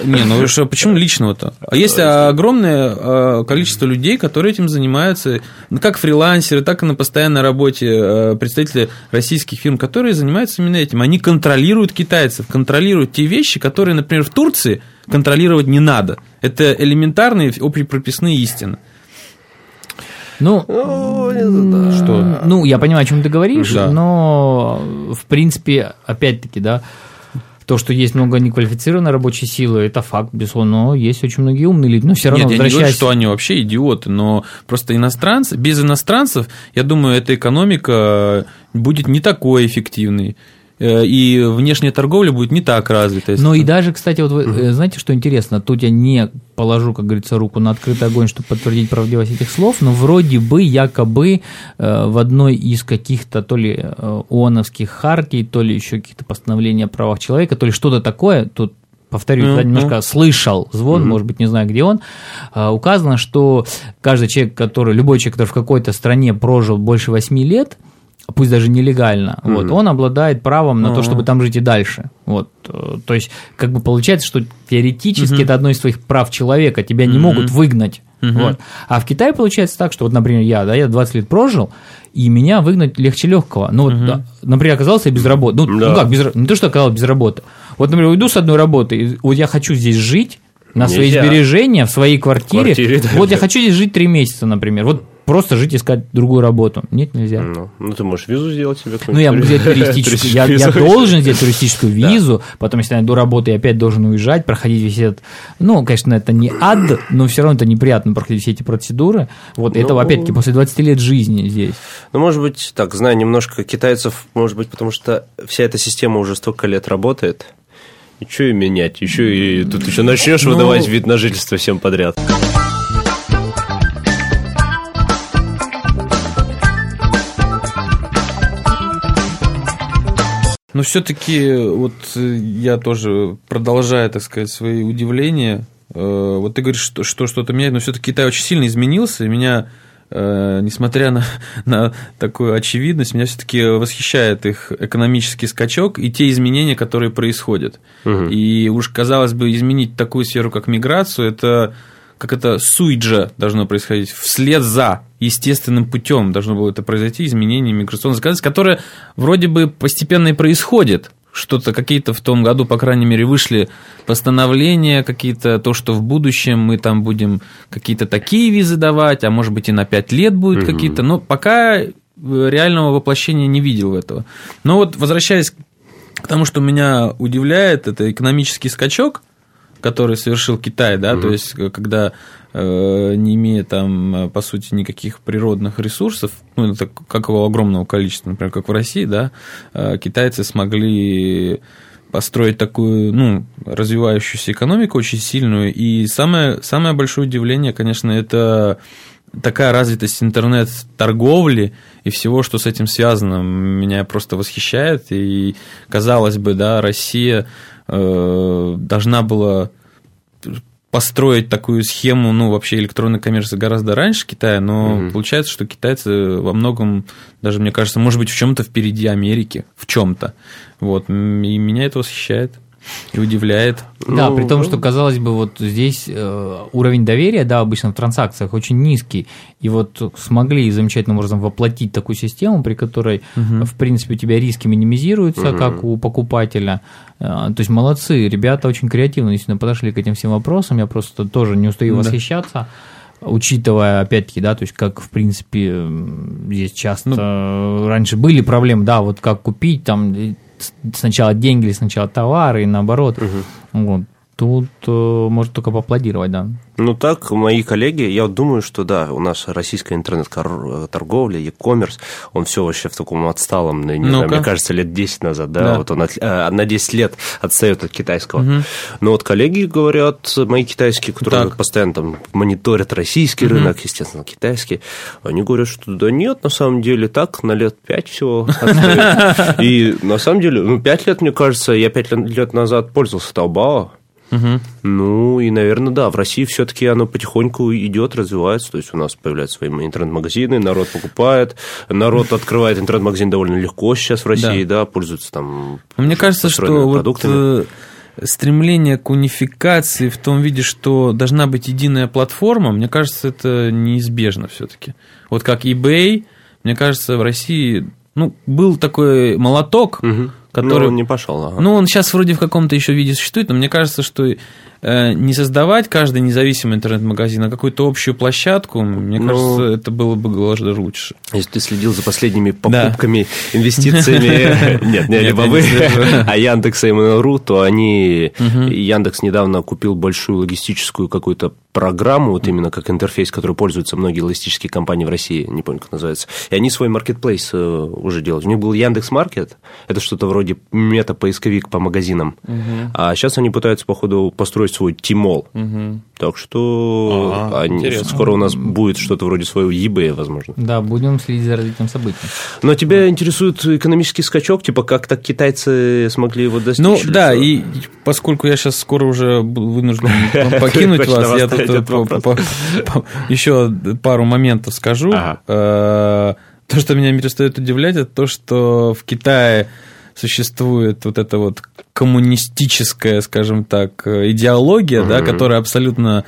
Не, ну что, почему личного-то? А есть огромное э, количество людей, которые этим занимаются, ну, как фрилансеры, так и на постоянной работе э, представители российских фирм, которые занимаются именно этим. Они контролируют китайцев, контролируют те вещи, которые, например, в Турции контролировать не надо. Это элементарные общепрописные истины. Ну, Что? ну, я понимаю, о чем ты говоришь, Да. но в принципе, опять-таки, да, то, что есть много неквалифицированной рабочей силы, это факт, безусловно, но есть очень многие умные люди, но все равно Нет, я не говорю, возвращаясь... что они вообще идиоты, но просто иностранцы, без иностранцев, я думаю, эта экономика будет не такой эффективной. Э, И внешняя торговля будет не так развита. Ну и даже, кстати, вот вы, э, знаете, что интересно? Тут я не положу, как говорится, руку на открытый огонь, чтобы подтвердить правдивость этих слов, но вроде бы, якобы, э, в одной из каких-то то ли ООНовских хартий, то ли еще каких-то постановлений о правах человека, то ли что-то такое, тут повторюсь, Ну, да, ну. немножко слышал звон, может быть, не знаю, где он, а, указано, что каждый человек, который, любой человек, который в какой-то стране прожил больше 8 лет, пусть даже нелегально, вот, он обладает правом на то, Ага. чтобы там жить и дальше. Вот, то есть, как бы получается, что теоретически это одно из твоих прав человека, тебя не могут выгнать. Вот. А в Китае получается так, что вот, например, я, да, я 20 лет прожил, и меня выгнать легче легкого. Ну, вот, да, например, оказался я без работы. Ну, ну Да. как, без, не то, что оказался без работы. Вот, например, уйду с одной работы, и вот я хочу здесь жить, на свои Нельзя. сбережения, в своей квартире. Квартире, да. Вот я хочу здесь жить три месяца, например. Вот просто жить, искать другую работу. Нет, нельзя. Ну, ну, ты можешь визу сделать себе Ну, я могу взять туристическую, я, я должен взять туристическую визу, потом, если я найду работу, я опять должен уезжать, проходить весь этот, ну, конечно, это не ад, но все равно это неприятно проходить все эти процедуры, вот, и это, Ну. опять-таки, после 20 лет жизни здесь. Ну, может быть, так, знаю немножко китайцев, может быть, потому что вся эта система уже столько лет работает. И что и менять? Еще и тут еще начнешь Ну. выдавать вид на жительство всем подряд. Но все-таки вот э, я тоже продолжаю, так сказать, свои удивления. Э, Вот ты говоришь, что, что что-то меняет, но все-таки Китай очень сильно изменился. И меня, э, несмотря на, на такую очевидность, меня все-таки восхищает их экономический скачок и те изменения, которые происходят. Мгм. И уж, казалось бы, изменить такую сферу, как миграцию, это как это суиджа должно происходить, вслед за естественным путем должно было это произойти, изменение миграционного законодательства, которое вроде бы постепенно и происходит. Что-то какие-то в том году, по крайней мере, вышли постановления, какие-то, то, что в будущем мы там будем какие-то такие визы давать, а может быть и на 5 лет будет Мгм. какие-то. Но пока э, реального воплощения не видел этого. Но вот возвращаясь к тому, что меня удивляет, это экономический скачок, который совершил Китай, да, то есть э, когда э, не имея там, э, по сути, никаких природных ресурсов, ну, это какого огромного количества, например, как в России, да, э, китайцы смогли построить такую, ну, развивающуюся экономику очень сильную. И самое, самое большое удивление, конечно, это такая развитость интернет-торговли и всего, что с этим связано, меня просто восхищает. И, казалось бы, да, Россия должна была построить такую схему, ну, вообще электронной коммерции гораздо раньше Китая, но Мгм. получается, что китайцы во многом, даже мне кажется, может быть, в чем-то впереди Америки, в чем-то. Вот, и меня это восхищает и удивляет. Да, Ну, при том, ну. что, казалось бы, вот здесь э, уровень доверия, да, обычно в транзакциях очень низкий, и вот смогли замечательным образом воплотить такую систему, при которой, в принципе, у тебя риски минимизируются, как у покупателя. Э, То есть молодцы, ребята очень креативно действительно подошли к этим всем вопросам, я просто тоже не устаю Да. восхищаться учитывая, опять-таки, да, то есть как, в принципе, здесь часто э, раньше были проблемы, да, вот как купить, там, сначала деньги или сначала товары, и наоборот. Вот. Тут э, может только поаплодировать, да. Ну так, мои коллеги, я думаю, что да, у нас российская интернет-торговля, e-commerce, он все вообще в таком отсталом, ну, не знаю, мне кажется, лет 10 назад, да, да. вот он от, э, на 10 лет отстает от китайского. Угу. Но вот коллеги говорят, мои китайские, которые так. постоянно там мониторят российский угу. рынок, естественно, китайский, они говорят, что да нет, на самом деле так, на лет 5 всего И на самом деле, ну, 5 лет, мне кажется, я 5 лет назад пользовался Taobao, Угу. Ну и, наверное, да, в России все-таки оно потихоньку идет, развивается. То есть у нас появляются свои интернет-магазины, народ покупает, народ открывает интернет-магазин довольно легко сейчас в России, да, да пользуется там. Мне кажется, что продуктами. вот э, стремление к унификации в том виде, что должна быть единая платформа, мне кажется, это неизбежно все-таки. Вот как eBay, мне кажется, в России ну, был такой молоток, угу который... Ну, он не пошел. Ага. Ну, он сейчас вроде в каком-то еще виде существует, но мне кажется, что не создавать каждый независимый интернет-магазин, а какую-то общую площадку, мне ну, кажется, это было бы даже лучше. Если ты следил за последними покупками, да. инвестициями, нет, не Алибабы, а Яндекса и Mail.ru, то они, Яндекс недавно купил большую логистическую какую-то программу, вот именно как интерфейс, который пользуются многие логистические компании в России, не помню, как называется, и они свой маркетплейс э, уже делают. У них был Яндекс Маркет, это что-то вроде мета-поисковик по магазинам, а сейчас они пытаются, походу, построить построить свой Тимол. Угу. Так что ага, они, скоро у нас будет что-то вроде своего eBay, возможно. Да, будем следить за развитием событий. Но тебя вот. интересует экономический скачок, типа как так китайцы смогли его достичь? Ну да, что? и поскольку я сейчас скоро уже вынужден покинуть вас, я тут еще пару моментов скажу. Э, то, что меня перестает удивлять, это то, что в Китае существует вот эта вот коммунистическая, скажем так, идеология, угу. да, которая абсолютно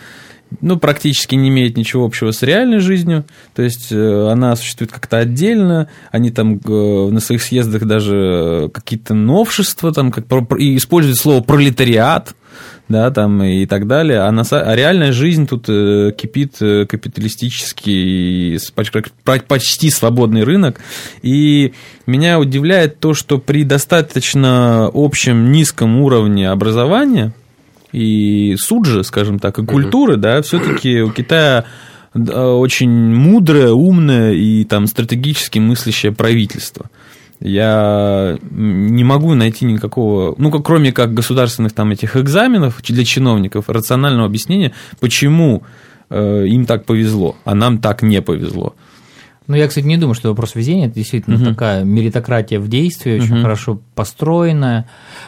ну, практически не имеет ничего общего с реальной жизнью. То есть э, она существует как-то отдельно. Они там э, на своих съездах даже какие-то новшества, там, как, и используют слово пролетариат да, там и так далее. А, на, а реальная жизнь тут э, кипит э, капиталистический, почти свободный рынок. И меня удивляет то, что при достаточно общем низком уровне образования и суджи, скажем так, и культуры, да, все-таки у Китая очень мудрое, умное и там стратегически мыслящее правительство я не могу найти никакого, ну, как, кроме как государственных там этих экзаменов для чиновников, рационального объяснения, почему э, им так повезло, а нам так не повезло. Ну, я, кстати, не думаю, что вопрос везения, это действительно угу. такая меритократия в действии, очень угу. хорошо построенная,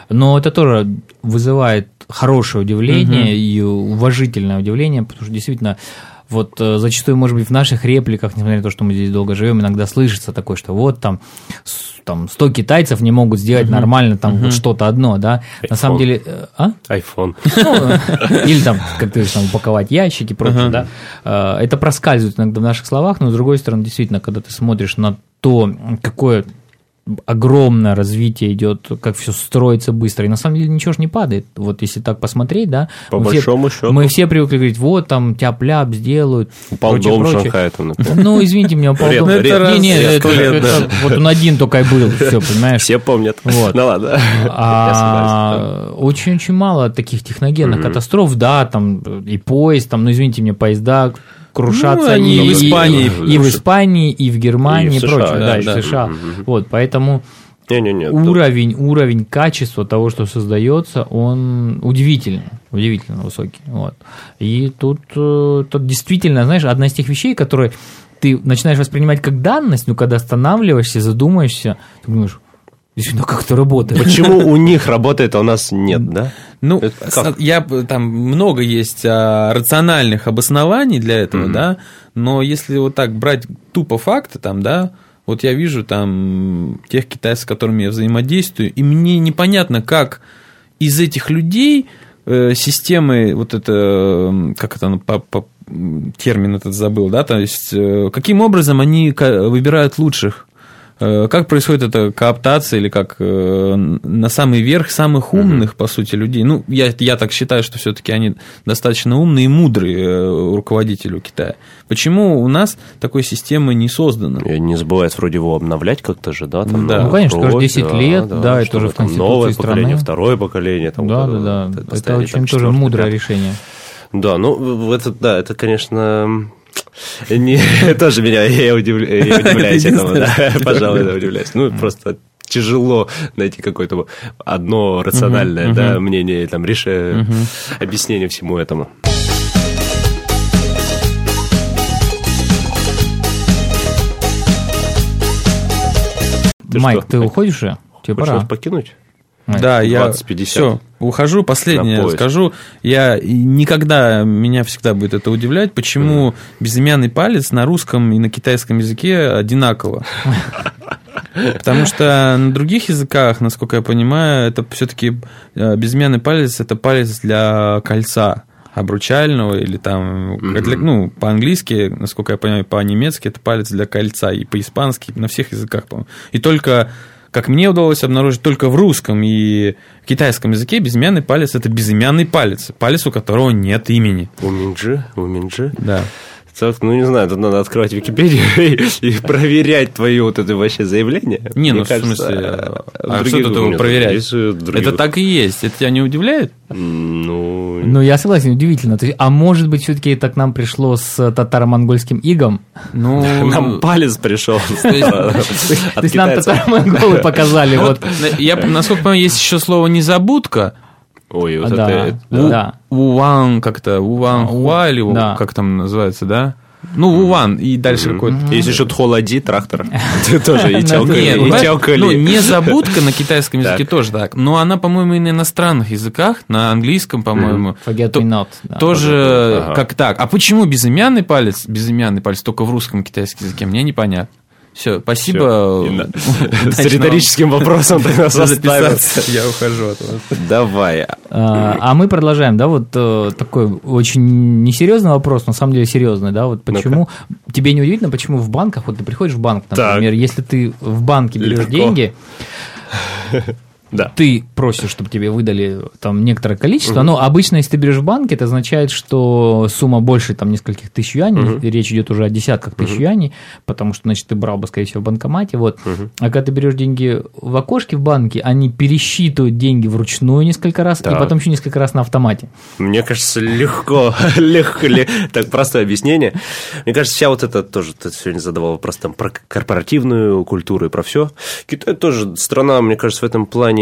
но это тоже вызывает хорошее удивление угу. и уважительное удивление, потому что действительно вот э, зачастую, может быть, в наших репликах, несмотря на то, что мы здесь долго живем, иногда слышится такое, что вот там, там 100 китайцев не могут сделать угу. нормально там угу. вот что-то одно, да. iPhone. На самом деле... Э, а? iPhone. Ну, или там, как ты там, упаковать ящики, прочее, да. Э, это проскальзывает иногда в наших словах, но с другой стороны, действительно, когда ты смотришь на то, какое огромное развитие идет, как все строится быстро. И на самом деле ничего же не падает. Вот если так посмотреть, да. По мы большому все, счету. Мы все привыкли говорить, вот там тяп-ляп сделают. Упал прочее, дом прочее. Шанхая там, Ну, извините меня, упал дом. Не, не, это, вот он один только и был, все, понимаешь? Все помнят. Вот. Ну ладно. А, очень-очень мало таких техногенных катастроф, да, там и поезд, там, ну, извините меня, поезда крушаться ну, и, в Испании, и, и, в Испании, и в Германии, и, в США, прочее, да, да, и в да. США. Mm-hmm. Вот, поэтому не, не, не, уровень, тут... уровень качества того, что создается, он удивительно, удивительно высокий. Вот. И тут, э, тут действительно, знаешь, одна из тех вещей, которые ты начинаешь воспринимать как данность, но когда останавливаешься, задумаешься, ты думаешь, Действительно, как это работает. Почему у них работает, а у нас нет, да? Ну, я там много есть а, рациональных обоснований для этого, mm-hmm. да, но если вот так брать тупо факты, там, да, вот я вижу там тех китайцев, с которыми я взаимодействую, и мне непонятно, как из этих людей э, системы, вот это, как это, по, по, термин этот забыл, да, то есть э, каким образом они выбирают лучших как происходит эта кооптация или как э, на самый верх самых умных, по сути, людей? Ну, я, я так считаю, что все-таки они достаточно умные и мудрые э, руководители у Китая. Почему у нас такой системы не создано? И не забывает вроде его обновлять как-то же, да? Там Да. Ну, конечно, каждые кровь, 10 лет, да, это что уже в Конституции Новое страны. поколение, второе поколение. Там, Да, да, да. Это очень там тоже мудрое решение. Да, ну, это, да, это, конечно, не, тоже меня, я, удивля- я удивляюсь этому, да, пожалуй, да, удивляюсь. Ну, просто тяжело найти какое-то одно рациональное да, мнение, там, решение, объяснение всему этому. Ты Майк, что, ты уходишь уже? Тебе Хочешь пора. нас Майк. Да, я 20-50. все, ухожу. Последнее скажу. Я никогда, меня всегда будет это удивлять, почему безымянный палец на русском и на китайском языке одинаково. Потому что на других языках, насколько я понимаю, это все-таки безымянный палец это палец для кольца обручального или там, для- ну, по-английски, насколько я понимаю, по-немецки это палец для кольца, и по-испански, на всех языках, по-моему. И только, как мне удалось обнаружить, только в русском и китайском языке безымянный палец это безымянный палец, палец, у которого нет имени. У Минджи, у Минджи. Да. Ну, не знаю, тут надо открывать Википедию и, проверять твое вот это вообще заявление. Не, ну, в смысле, а а что тут его проверять? э, Это так и есть. Это тебя не удивляет? Ну, Ну, я согласен, удивительно. То есть, а может быть, все-таки это к нам пришло с татаро-монгольским игом? Ну, нам палец пришел. То есть, нам татаро-монголы показали. вот, Вот, я, насколько понимаю, есть еще слово «незабудка». Ой, вот Да, это... да. У- Да. Уван как-то, Уван Хуа или Да. как там называется, да? Ну, Уван, и дальше какой-то... Есть еще тхолади, трактор. Ты тоже и тёлка ну, незабудка на китайском языке тоже так. Но она, по-моему, и на иностранных языках, на английском, по-моему, Forget me not. тоже как так. А почему безымянный палец, безымянный палец только в русском и китайском языке, мне непонятно. Все, спасибо. На- С риторическим вопросом оставил. записаться, я ухожу от вас. Давай. А, а мы продолжаем, да, вот э, такой очень несерьезный вопрос, на самом деле серьезный, да, вот почему, тебе не удивительно, почему в банках, вот ты приходишь в банк, Так. например, если ты в банке берешь Легко. деньги, Да. ты просишь, чтобы тебе выдали там некоторое количество, но обычно, если ты берешь в банке, это означает, что сумма больше там нескольких тысяч юаней, речь идет уже о десятках тысяч юаней, потому что, значит, ты брал бы, скорее всего, в банкомате, вот. А когда ты берешь деньги в окошке в банке, они пересчитывают деньги вручную несколько раз, и Так. потом еще несколько раз на автомате. Мне кажется, легко, легко так простое объяснение. Мне кажется, вся вот это тоже, ты сегодня задавал вопрос там про корпоративную культуру и про все. Китай тоже страна, мне кажется, в этом плане,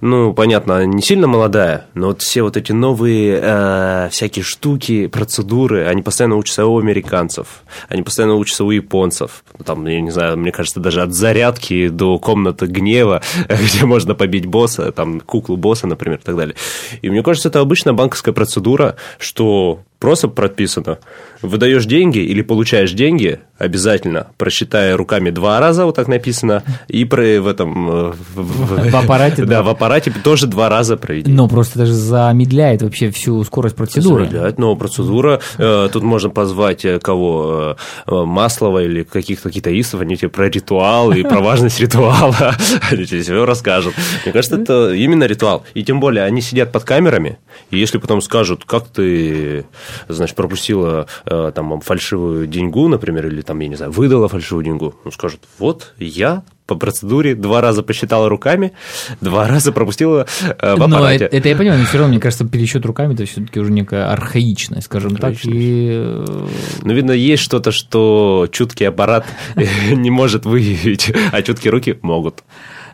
ну, понятно, не сильно молодая, но вот все вот эти новые э, всякие штуки, процедуры, они постоянно учатся у американцев, они постоянно учатся у японцев. Там, я не знаю, мне кажется, даже от зарядки до комнаты гнева, где можно побить босса, там, куклу босса, например, и так далее. И мне кажется, это обычная банковская процедура, что просто прописано. Выдаешь деньги или получаешь деньги, обязательно просчитая руками два раза, вот так написано, и про, в этом... э, В, В аппарате Да, в аппарате тоже два раза проведи. Но просто это же замедляет вообще всю скорость процедуры. Замедлять, но процедура, э, тут можно позвать э, кого, Маслова или каких-то китаистов, они тебе про ритуал и про важность ритуала, они тебе все расскажут. Мне кажется, это именно ритуал. И тем более, они сидят под камерами, и если потом скажут, как ты, значит, пропустила э, там фальшивую деньгу, например, или там, я не знаю, выдала фальшивую деньгу, ну, скажут, вот, я по процедуре два раза посчитала руками, два раза пропустила э, в Но аппарате. это, это я понимаю, но все равно, мне кажется, пересчет руками это все-таки уже некая архаичность, скажем так. И э, Ну, видно, есть что-то, что чуткий аппарат не может выявить, а чуткие руки могут.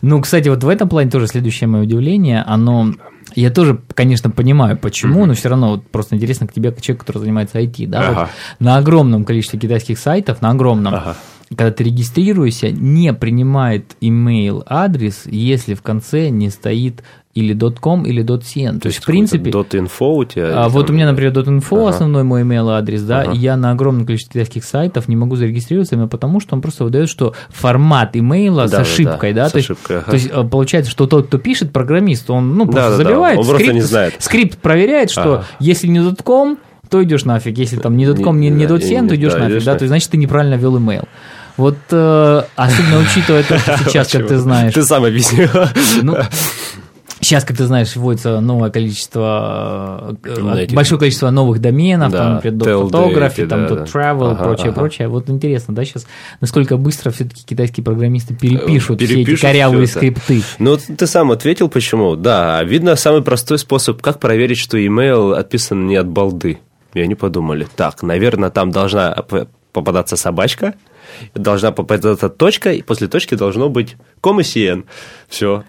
Ну, кстати, вот в этом плане тоже следующее мое удивление, оно... Я тоже, конечно, понимаю, почему, но все равно вот просто интересно к тебе, как человек, который занимается IT, да, вот Ага. на огромном количестве китайских сайтов, на огромном, Ага. когда ты регистрируешься, не принимает email адрес, если в конце не стоит или .com, или .cn. То, есть, в принципе... .info у тебя? А вот там- у меня, например, .info Ага. основной мой email адрес, да, Ага. и я на огромном количестве китайских сайтов не могу зарегистрироваться именно потому, что он просто выдает, что формат имейла с Да, да, ошибкой, да, да, с то, есть, ошибкой, ага. то есть э, получается, что тот, кто пишет, программист, он ну просто Да, да, да, забивает, он просто скрипт, не знает. скрипт проверяет, что Ага. если не .com, то идешь нафиг. Если там не .com, не, не Да, .cn, то идешь да, нафиг, идешь да, то нафиг. есть, значит, ты неправильно ввел имейл. Вот, э, особенно учитывая то, что сейчас, как ты знаешь, Ты сам объяснил. ну, Сейчас, как ты знаешь, вводится новое количество, э, Именно этих- большое количество новых доменов, Да, там, например, Date, там, да. Travel, Ага, прочее, ага. прочее. Вот интересно, да, сейчас, насколько быстро все-таки китайские программисты перепишут, все эти перепишут корявые это. скрипты. Ну, ты сам ответил, почему. Да, видно, самый простой способ, как проверить, что email отписан не от балды. И они подумали, так, наверное, там должна попадаться собачка, должна попадаться точка, и после точки должно быть ком и CN. Все.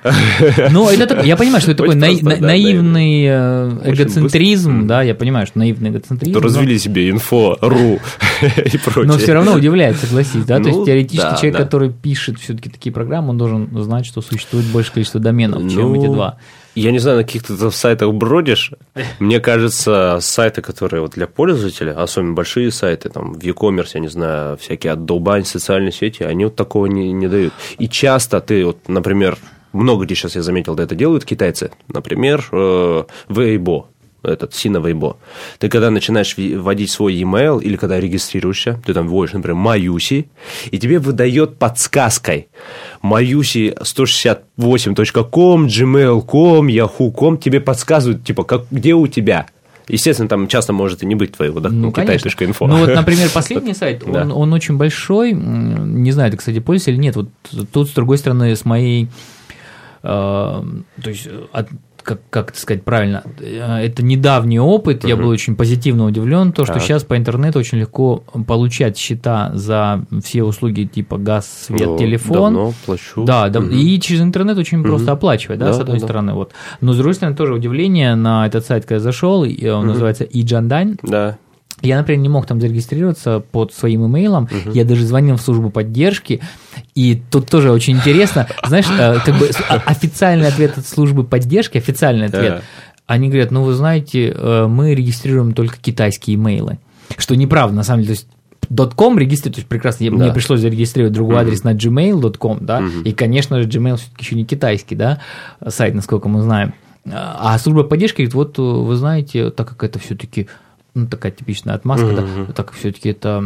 Ну, это так- я понимаю, что это такой Очень просто, на- да, наивный э, эгоцентризм, да, я понимаю, что наивный эгоцентризм. То но- развели себе инфо, ру и прочее. Но все равно удивляет, согласись, да? То Ну, есть теоретически да, человек, да. который пишет все-таки такие программы, он должен знать, что существует большее количество доменов, чем Ну, эти два. Я не знаю, на каких ты сайтах бродишь. Мне кажется, сайты, которые вот для пользователя, особенно большие сайты, там в e-commerce, я не знаю, всякие отдолбань, социальные сети, они вот такого не, не дают. И часто ты, вот, например, много где сейчас я заметил, да, это делают китайцы. Например, э, Weibo, этот Сина Weibo. Ты когда начинаешь вводить свой e-mail или когда регистрируешься, ты там вводишь, например, Маюси, и тебе выдает подсказкой Маюси 168.com, gmail.com, yahoo.com, тебе подсказывают, типа, как, где у тебя. Естественно, там часто может и не быть твоего, да, Ну, конечно. китай.инфо. Ну, вот, например, последний сайт, Да. он, он очень большой, не знаю, ты, кстати, пользуешься или нет, вот тут, с другой стороны, с моей, э, то есть, от- как, как это сказать правильно, э, это недавний опыт, я был очень позитивно удивлен, то, что Так. сейчас по интернету очень легко получать счета за все услуги типа газ, свет, Ну, телефон. Давно плачу. Да, да, Мгм. и через интернет очень просто оплачивать, да, Да, с одной да, да. стороны, вот. Но с другой стороны, тоже удивление на этот сайт, когда я зашел, и он называется Иджандань, Да. Я, например, не мог там зарегистрироваться под своим имейлом, я даже звонил в службу поддержки, и тут тоже очень интересно, знаешь, э, как бы о- официальный ответ от службы поддержки, официальный ответ, они говорят, ну вы знаете, э, мы регистрируем только китайские имейлы, что неправда, на самом деле, то есть .com регистрирует, то есть прекрасно, Да. мне пришлось зарегистрировать другой адрес на gmail.com, да, и, конечно же, Gmail все-таки еще не китайский, да, сайт, насколько мы знаем. А служба поддержки говорит, вот э, вы знаете, так как это все-таки ну, такая типичная отмазка, да, так как все-таки это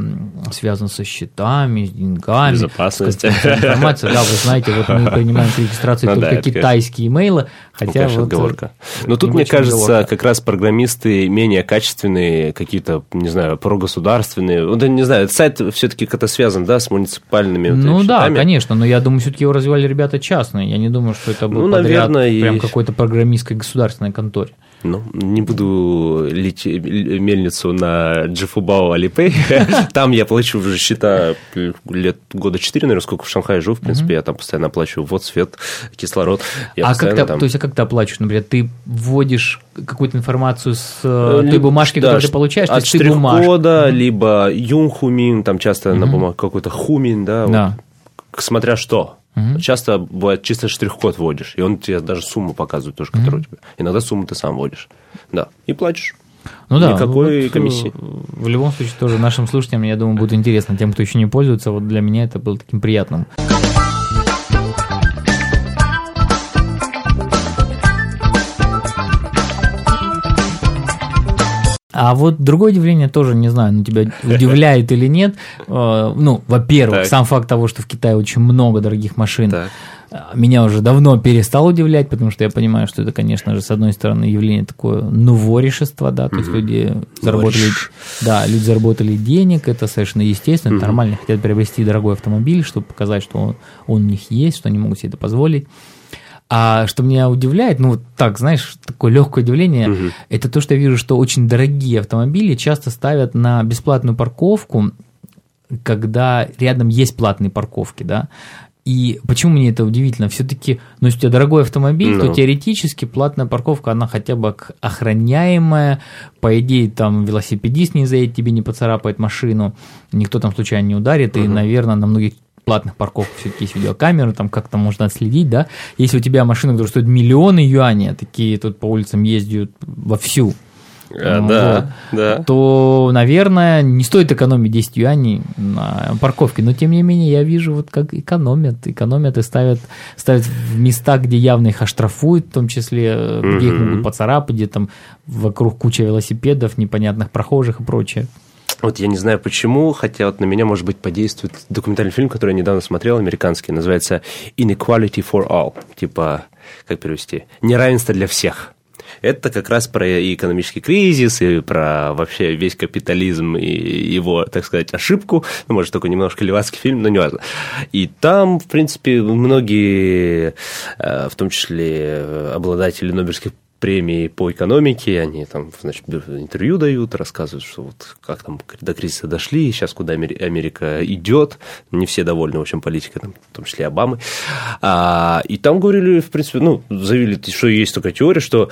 связано со счетами, с деньгами, Безопасность. информацией. Да, вы знаете, вот мы принимаем к регистрации Ну да, только конечно. китайские имейлы, Ну, хотя конечно, вот... э, отговорка. Но тут, мне кажется, отговорка. как раз программисты менее качественные, какие-то, не знаю, прогосударственные. Вот, я не знаю, сайт все-таки как-то связан, да, с муниципальными вот Ну да, счетами. конечно, но я думаю, все-таки его развивали ребята частные. Я не думаю, что это был Ну, подряд наверное, и- прям какой-то программистской государственной конторе. Ну, не буду лить мельницу на Джифубао Алипей. Там я плачу уже счета лет года 4, наверное, сколько в Шанхае живу, в принципе, я там постоянно плачу вот свет, кислород. А как ты, там- то есть, а как ты оплачиваешь? Например, ты вводишь какую-то информацию с э, Э, той бумажки, да, которую ты получаешь, то от есть ты штрих-кода, либо юнхумин, там часто на бумаге какой-то хумин, да, смотря что. Часто бывает чисто штрих-код вводишь, и он тебе даже сумму показывает тоже, которую у тебя. Иногда сумму ты сам вводишь. Да, и платишь. Ну да, Никакой вот, э, комиссии. В любом случае, тоже нашим слушателям, я думаю, будет интересно. Тем, кто еще не пользуется, вот для меня это было таким приятным. А вот другое удивление тоже, не знаю, ну, тебя удивляет или нет. Э, Ну, во-первых, сам факт того, что в Китае очень много дорогих машин, Так. а, меня уже давно перестал удивлять, потому что я понимаю, что это, конечно же, с одной стороны, явление такое новоришество, да, то есть люди заработали, да, люди заработали денег, это совершенно естественно, нормально, хотят приобрести дорогой автомобиль, чтобы показать, что он, он у них есть, что они могут себе это позволить. А что меня удивляет, ну, вот так, знаешь, такое легкое удивление, это то, что я вижу, что очень дорогие автомобили часто ставят на бесплатную парковку, когда рядом есть платные парковки, да. И почему мне это удивительно? Все-таки, ну, если у тебя дорогой автомобиль, то Ну. теоретически платная парковка, она хотя бы охраняемая, по идее, там велосипедист не заедет, тебе не поцарапает машину, никто там случайно не ударит, и, наверное, на многих платных парковках все-таки есть видеокамеры, там как-то можно отследить, да. Если у тебя машина, которая стоит миллионы юаней, а такие тут по улицам ездят вовсю, А, да, да. то, наверное, не стоит экономить 10 юаней на парковке. Но, тем не менее, я вижу, вот как экономят, экономят и ставят, ставят в места, где явно их оштрафуют, в том числе, где их могут поцарапать, где там вокруг куча велосипедов, непонятных прохожих и прочее. Вот я не знаю почему, хотя вот на меня, может быть, подействует документальный фильм, который я недавно смотрел, американский, называется Inequality for All. Типа, как перевести? Неравенство для всех. Это как раз про и экономический кризис, и про вообще весь капитализм и его, так сказать, ошибку. Ну, может, только немножко левацкий фильм, но не важно. И там, в принципе, многие, э, в том числе обладатели Нобелевских премии по экономике, они там, значит, интервью дают, рассказывают, что вот как там до кризиса дошли, сейчас куда Америка идет, не все довольны, в общем, политикой, там, в том числе Обамы. А, и там говорили, в принципе, ну, заявили, что есть такая теория, что,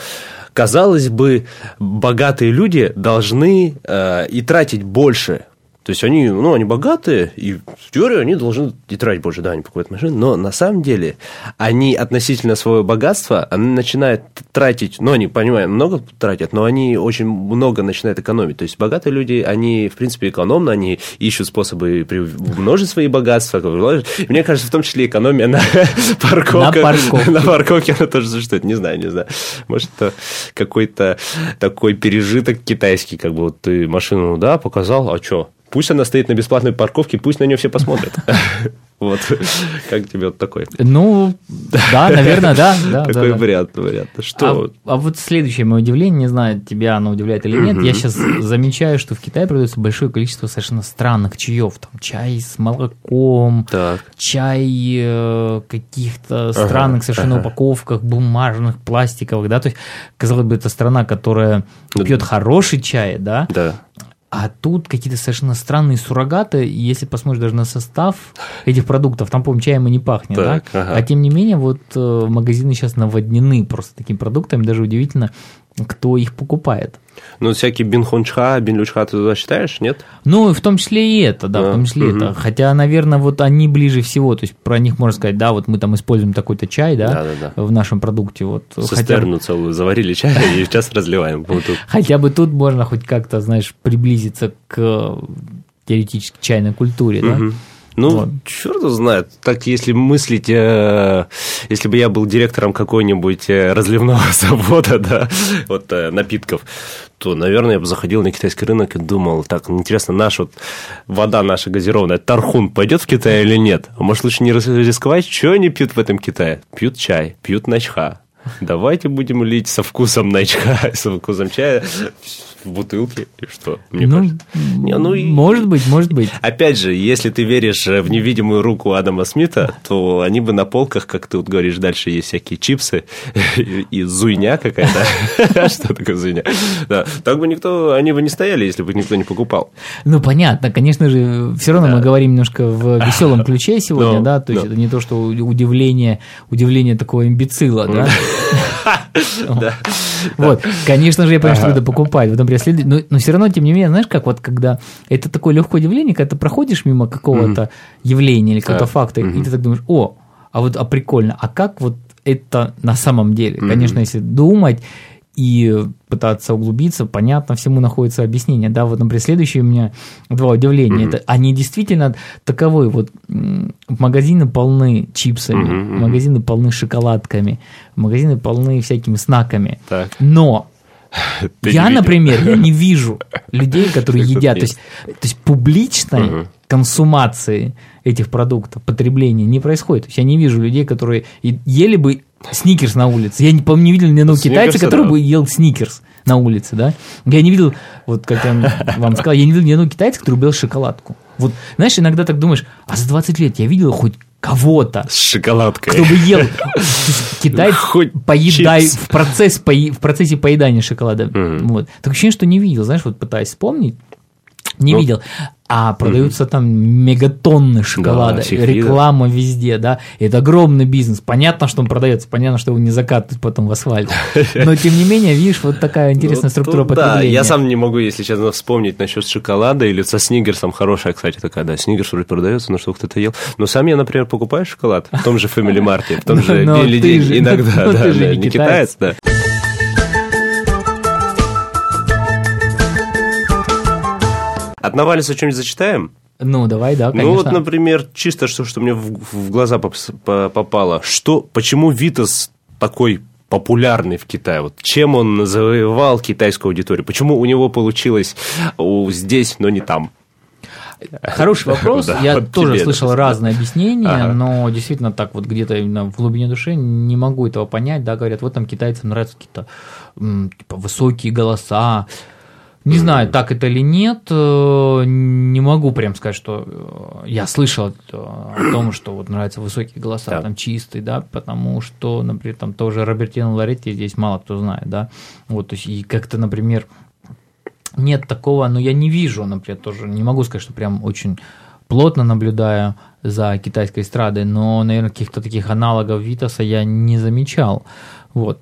казалось бы, богатые люди должны э, и тратить больше то есть они, ну, они богатые, и в теории они должны и тратить больше, да, они покупают машины, но на самом деле они относительно своего богатства, они начинают тратить, ну, они, понимаю, много тратят, но они очень много начинают экономить. То есть богатые люди, они, в принципе, экономны, они ищут способы умножить свои богатства. Мне кажется, в том числе экономия на парковках. На парковке. На парковке она тоже существует, не знаю, не знаю. Может, это какой-то такой пережиток китайский, как бы вот ты машину, да, показал, а что? Пусть она стоит на бесплатной парковке, пусть на нее все посмотрят. Вот, как тебе вот такой? Ну, да, наверное, да. да, вариант, вариант? Что? А, а вот следующее мое удивление, не знаю, тебя оно удивляет или нет, я сейчас замечаю, что в Китае продается большое количество совершенно странных чаев. Там чай с молоком, чай э, каких-то странных совершенно упаковках, бумажных, пластиковых, да, то есть, казалось бы, это страна, которая пьет хороший чай, да, да а тут какие-то совершенно странные суррогаты, если посмотришь даже на состав этих продуктов, там, по-моему, чаем и не пахнет, так, да? Ага. А тем не менее, вот э, магазины сейчас наводнены просто такими продуктами, даже удивительно, кто их покупает. Ну, всякие бинхончха, бинлючха ты туда считаешь, нет? Ну, в том числе и это, да, а, в том числе угу. это. Хотя, наверное, вот они ближе всего, то есть про них можно сказать, да, вот мы там используем такой-то чай, да, да, да, да. в нашем продукте. Вот, Цистерну хотя... целую заварили чай и сейчас разливаем. Хотя бы тут можно хоть как-то, знаешь, приблизиться к теоретически чайной культуре, да. Ну, вот. черт знает. Так, если мыслить, э, если бы я был директором какой-нибудь э, разливного завода, да, вот э, напитков, то, наверное, я бы заходил на китайский рынок и думал, так, интересно, наша вот вода наша газированная, Тархун пойдет в Китай или нет? А может, лучше не рисковать? Что они пьют в этом Китае? Пьют чай, пьют начха. Давайте будем лить со вкусом начха, со вкусом чая в бутылке, и что? Мне ну, Не, ну, может быть, может быть. Опять же, если ты веришь в невидимую руку Адама Смита, то они бы на полках, как ты вот говоришь, дальше есть всякие чипсы и зуйня какая-то. Что такое зуйня? Да, так бы никто, они бы не стояли, если бы никто не покупал. Ну, понятно, конечно же, все равно мы говорим немножко в веселом ключе сегодня, да, то есть это не то, что удивление, удивление такого имбецила, да? Вот, конечно же, я понимаю, что надо покупать. Преследует. Но, но все равно, тем не менее, знаешь, как вот когда это такое легкое удивление, когда ты проходишь мимо какого-то явления или какого-то факта, и ты так думаешь, о, а вот а прикольно, а как вот это на самом деле? Конечно, если думать, и пытаться углубиться, понятно, всему находится объяснение. Да, вот, например, следующее у меня два удивления. Mm-hmm. Это они действительно таковы. Вот магазины полны чипсами, mm-hmm. магазины полны шоколадками, магазины полны всякими снаками. Так. Но я, например, я не вижу людей, которые едят. То есть, то есть публичной консумации этих продуктов, потребления не происходит. То есть я не вижу людей, которые ели бы сникерс на улице. Я не, по не видел ни одного китайца, который бы ел сникерс на улице, да. Я не видел, вот как я вам сказал, я не видел ни одного китайца, который бы ел шоколадку. Вот, знаешь, иногда так думаешь, а за 20 лет я видел хоть кого-то. С шоколадкой. Кто бы ел. Китай поедай в, процесс, в процессе поедания шоколада. Угу. Вот. Так ощущение, что не видел, знаешь, вот пытаясь вспомнить, не ну, видел. А продаются там мегатонны шоколада, да, реклама видов. везде, да, это огромный бизнес, понятно, что он продается, понятно, что его не закатывают потом в асфальт, но тем не менее, видишь, вот такая интересная ну, структура потребления. Да, я сам не могу, если честно, вспомнить насчет шоколада или со снигерсом, хорошая, кстати, такая, да, снигерс вроде продается, но что кто-то ел, но сам я, например, покупаю шоколад в том же Family Mart, в том же Билли иногда, да, не китаец, да. От Навалиса что-нибудь зачитаем? Ну, давай, да, конечно. Ну, вот, например, чисто что, что мне в, в глаза попало. Что, почему Витас такой популярный в Китае? Вот чем он завоевал китайскую аудиторию? Почему у него получилось здесь, но не там? Хороший вопрос. Да, Я вот тоже слышал да. разные объяснения, ага. но действительно так вот где-то именно в глубине души не могу этого понять. Да, говорят, вот там китайцам нравятся какие-то типа, высокие голоса, не знаю, так это или нет, э, не могу прям сказать, что э, я слышал о том, что вот нравятся высокие голоса, да. там чистые, да, потому что, например, там тоже Робертино Лоретти здесь мало кто знает, да, вот, то есть и как-то, например, нет такого, но я не вижу, например, тоже не могу сказать, что прям очень плотно наблюдаю за китайской эстрадой, но, наверное, каких-то таких аналогов Витаса я не замечал, вот.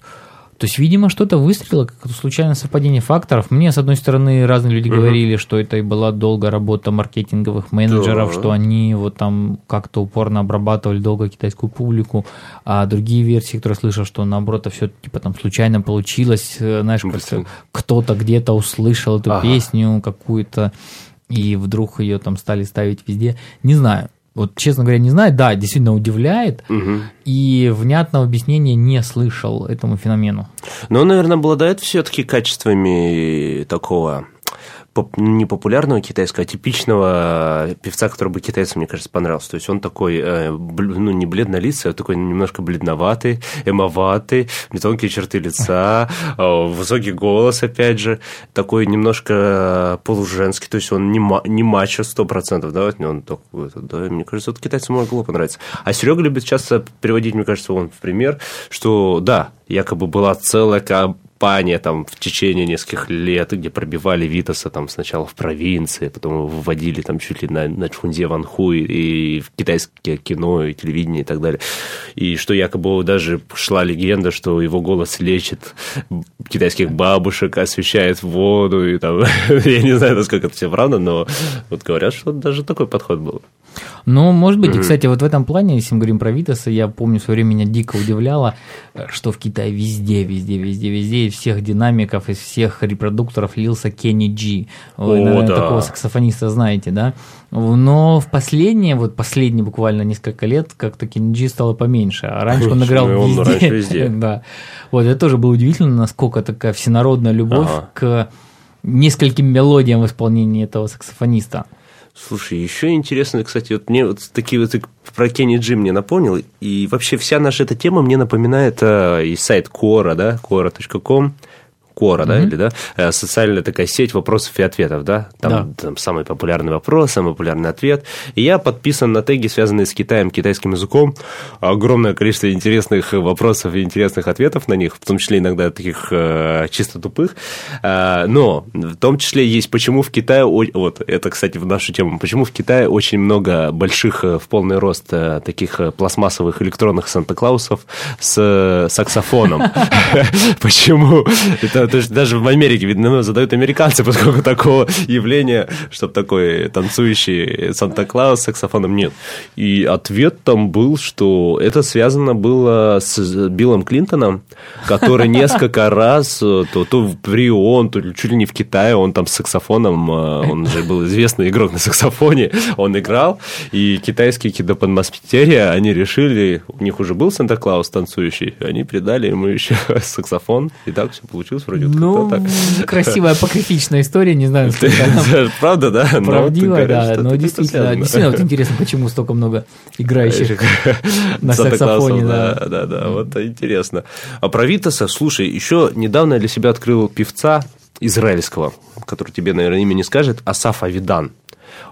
То есть, видимо, что-то выстрелило, как случайное совпадение факторов. Мне, с одной стороны, разные люди угу. говорили, что это и была долгая работа маркетинговых менеджеров, да. что они вот там как-то упорно обрабатывали долго китайскую публику, а другие версии, которые слышал, что наоборот, все типа там случайно получилось, э, знаешь, кто-то где-то услышал эту ага. песню какую-то, и вдруг ее там стали ставить везде. Не знаю. Вот, честно говоря, не знаю. Да, действительно удивляет. Угу. И внятного объяснения не слышал этому феномену. Но он, наверное, обладает все-таки качествами такого не популярного китайского, а типичного певца, который бы китайцам, мне кажется, понравился. То есть он такой, э, ну, не бледнолицый, а такой немножко бледноватый, эмоватый, тонкие черты лица, э, высокий голос, опять же, такой немножко полуженский, то есть он не, не мачо 100%, да, он такой, да, мне кажется, вот китайцам могло понравиться. А Серега любит часто приводить, мне кажется, он в пример, что, да, якобы была целая кампания там в течение нескольких лет, где пробивали Витаса там сначала в провинции, потом выводили там чуть ли на, на Чхунзе Ванху и, и в китайское кино и телевидение и так далее. И что якобы даже шла легенда, что его голос лечит китайских бабушек, освещает воду и там, я не знаю, насколько это все правда, но вот говорят, что даже такой подход был. Ну, может быть, mm-hmm. и, кстати, вот в этом плане, если мы говорим про Витаса, я помню, в свое время меня дико удивляло, что в Китае везде, везде, везде, везде из всех динамиков, из всех репродукторов лился Кенни Джи. Вы, О, наверное, да. такого саксофониста знаете, да? Но в последние, вот последние буквально несколько лет, как-то Кенни Джи стало поменьше, а раньше он играл он везде. Раньше везде. да. Вот, это тоже было удивительно, насколько такая всенародная любовь ага. к нескольким мелодиям в исполнении этого саксофониста. Слушай, еще интересно, кстати, вот мне вот такие вот про Кенни Джи мне напомнил, и вообще вся наша эта тема мне напоминает э, и сайт Quora, да, quora.com, Кора, mm-hmm. да, или да, э, социальная такая сеть вопросов и ответов, да, там, да. там самый популярный вопрос, самый популярный ответ. И я подписан на теги, связанные с Китаем, китайским языком, огромное количество интересных вопросов и интересных ответов на них, в том числе иногда таких э, чисто тупых. Э, но в том числе есть, почему в Китае, вот это, кстати, в нашу тему, почему в Китае очень много больших в полный рост таких пластмассовых электронных Санта-Клаусов с саксофоном. Почему? Это то есть даже в Америке, видно, задают американцы, поскольку такого явления, чтобы такой танцующий Санта-Клаус с саксофоном нет. И ответ там был, что это связано было с Биллом Клинтоном, который несколько раз, то, то в Рио, то чуть ли не в Китае, он там с саксофоном, э, он же был известный игрок на саксофоне, он играл, и китайские кидоподмастерия, они решили, у них уже был Санта-Клаус танцующий, они придали ему еще саксофон, и так все получилось вроде ну, так. красивая апокрифичная история, не знаю, Правда, да? Правдивая, да, но действительно, действительно вот интересно, почему столько много играющих на саксофоне. Да, да, да, вот интересно. А про Витаса, слушай, еще недавно я для себя открыл певца израильского, который тебе, наверное, имя не скажет, Асаф Авидан.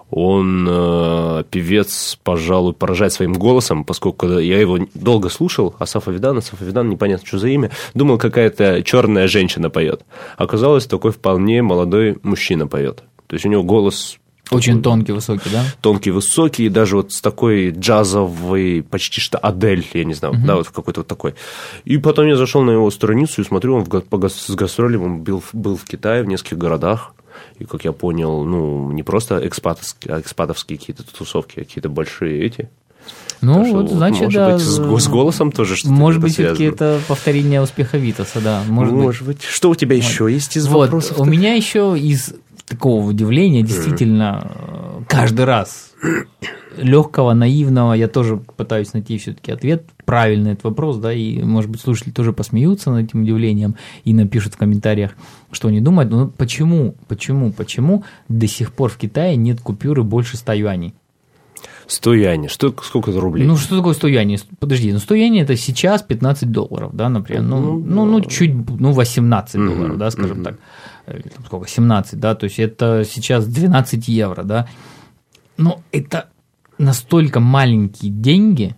Он э, певец, пожалуй, поражает своим голосом, поскольку я его долго слушал, Асаф Авидан, Асаф Авидан, непонятно, что за имя, думал, какая-то черная женщина поет. Оказалось, такой вполне молодой мужчина поет. То есть у него голос очень тонкий, высокий, да? Тонкий, высокий, и даже вот с такой джазовой, почти что Адель, я не знаю, uh-huh. да, вот какой-то вот такой. И потом я зашел на его страницу и смотрю, он в, по, с гастролем, он был, был в Китае, в нескольких городах, и, как я понял, ну, не просто экспатовские, а экспатовские какие-то тусовки, а какие-то большие эти. Ну, так вот, значит, может да. быть, с, с голосом тоже что-то Может быть, все-таки это повторение успеха Витаса, да. Может, может быть. быть. Что у тебя еще есть из вот, вопросов? У меня еще из такого удивления действительно э, каждый раз легкого, наивного, я тоже пытаюсь найти все-таки ответ, правильный этот вопрос, да, и, может быть, слушатели тоже посмеются над этим удивлением и напишут в комментариях, что они думают. Но почему, почему, почему до сих пор в Китае нет купюры больше 100 юаней? 100 юаней. Что, сколько это рублей? Ну, что такое 100 юаней? Подожди, ну 100 юаней это сейчас 15 долларов, да, например. Ну, ну, ну, ну чуть, ну, 18 mm-hmm. долларов, да, скажем mm-hmm. так. Или там сколько, 17, да, то есть это сейчас 12 евро, да. Но это настолько маленькие деньги,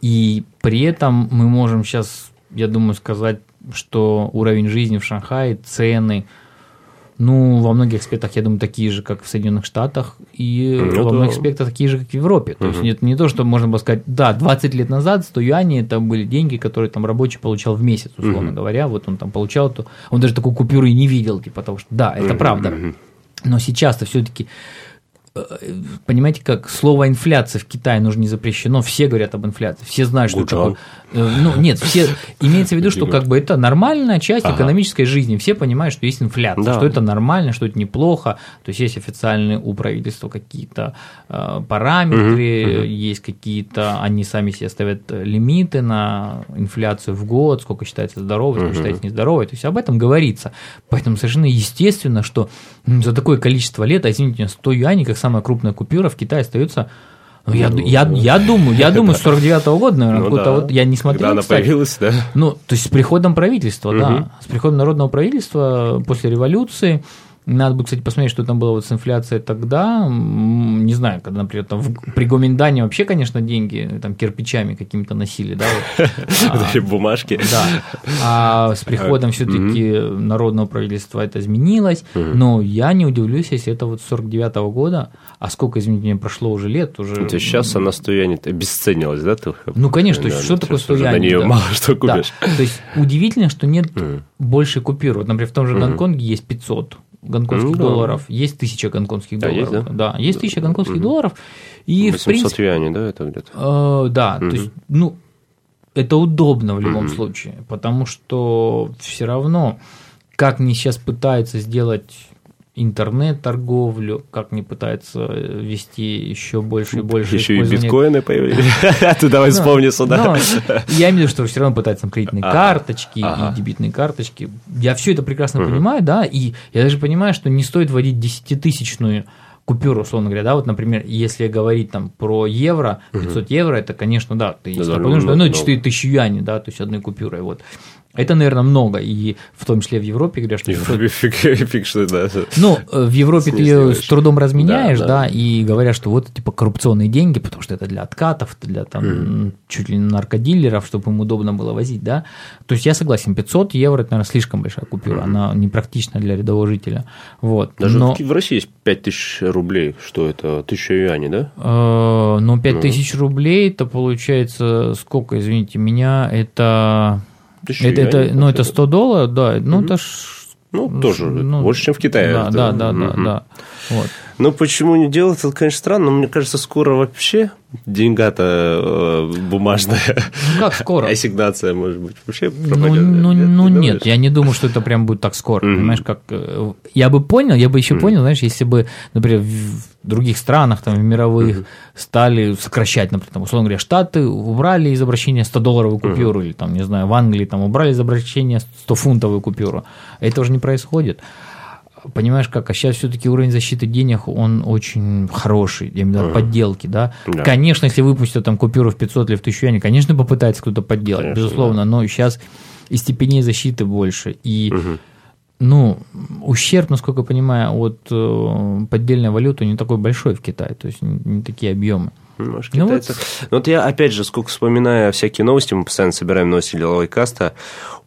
и при этом мы можем сейчас, я думаю, сказать, что уровень жизни в Шанхае, цены, ну, во многих аспектах, я думаю, такие же, как в Соединенных Штатах, и ну, во да. многих аспектах такие же, как в Европе. То угу. есть это не то, что можно было сказать, да, 20 лет назад 100 юаней это были деньги, которые там рабочий получал в месяц, условно угу. говоря. Вот он там получал, то он даже такой купюры не видел, типа, потому что да, это угу. правда. Но сейчас-то все-таки понимаете, как слово инфляция в Китае нужно не запрещено, все говорят об инфляции, все знают, что Гуджан. такое. Э, ну, нет, все имеется в виду, что как бы это нормальная часть ага. экономической жизни. Все понимают, что есть инфляция, да. что это нормально, что это неплохо. То есть есть официальные у правительства какие-то э, параметры, угу, есть какие-то, они сами себе ставят лимиты на инфляцию в год, сколько считается здоровой, сколько угу. считается нездоровой. То есть об этом говорится. Поэтому совершенно естественно, что за такое количество лет, а извините, 100 юаней, как самая крупная купюра в Китае остается ну, я, ну, я, я думаю, я думаю, с 49-го года, наверное, ну, да. вот я не смотрел. Когда она кстати. появилась, да? Ну, то есть с приходом правительства, угу. да. С приходом народного правительства после революции надо бы, кстати, посмотреть, что там было вот с инфляцией тогда. Не знаю, когда, например, там в, при Гоминдане вообще, конечно, деньги там кирпичами какими-то носили, да? Вот. Бумажки. Да. А с приходом все-таки народного правительства это изменилось. Но я не удивлюсь, если это вот с 49 года, а сколько, извините меня, прошло уже лет, уже... То есть сейчас она стоянет, обесценилась, да? Ну, конечно, что такое стояние? На нее мало что купишь. То есть удивительно, что нет больше купюр. Вот, например, в том же Гонконге есть 500 гонконгских ну, долларов, да. есть тысяча гонконгских да, долларов. Есть, да? да, есть тысяча гонконгских угу. долларов. И 800 в принципе, юаней, да, это где-то? Э, да, угу. то есть, ну, это удобно в любом угу. случае, потому что все равно, как мне сейчас пытаются сделать интернет-торговлю, как не пытается вести еще больше и больше. Еще и биткоины появились. Ты давай вспомни сюда. Я имею в виду, что все равно пытаются там кредитные карточки и дебитные карточки. Я все это прекрасно понимаю, да, и я даже понимаю, что не стоит вводить десятитысячную купюру, условно говоря, да, вот, например, если говорить там про евро, 500 евро, это, конечно, да, ты если подумаешь, ну, 4 тысячи юаней, да, то есть одной купюрой, вот. Это, наверное, много, и в том числе в Европе говорят, что... Фиг, фиг, что, да. Ну, в Европе ты ее с трудом разменяешь, да, да. да, и говорят, что вот, типа, коррупционные деньги, потому что это для откатов, для, там, mm. чуть ли не наркодилеров, чтобы им удобно было возить, да. То есть я согласен, 500 евро – это, наверное, слишком большая купюра, mm. она непрактична для рядового жителя, вот. Даже Но... в России есть 5000 рублей, что это, 1000 юаней, да? Э, ну, 5000 ну. рублей, это получается, сколько, извините меня, это это, это, ну, это 100 долларов, да, ну, это ж... Ну, тоже ну, больше, чем в Китае. Да, да, да, да, да. Вот. Ну, почему не делать, это, конечно, странно, но мне кажется, скоро вообще деньга-то э, бумажная. Ну, как скоро? Ассигнация, может быть, вообще пропадет. Ну, ну, ну нет, я не думаю, что это прям будет так скоро. Mm-hmm. Понимаешь, как... Э, я бы понял, я бы еще mm-hmm. понял, знаешь, если бы, например, в других странах, там, в мировых, mm-hmm. стали сокращать, например, там, условно говоря, Штаты убрали из обращения 100-долларовую купюру, mm-hmm. или, там, не знаю, в Англии там убрали из обращения 100-фунтовую купюру. Это уже не происходит понимаешь как, а сейчас все-таки уровень защиты денег, он очень хороший, я имею в виду подделки, да? да. Конечно, если выпустят там купюру в 500 или в 1000 юаней, конечно, попытается кто-то подделать, конечно, безусловно, да. но сейчас и степеней защиты больше, и угу. Ну, ущерб, насколько я понимаю, от э, поддельной валюты не такой большой в Китае, то есть не такие объемы. Может, ну, вот... Ну, вот я, опять же, сколько вспоминаю всякие новости, мы постоянно собираем новости деловой каста,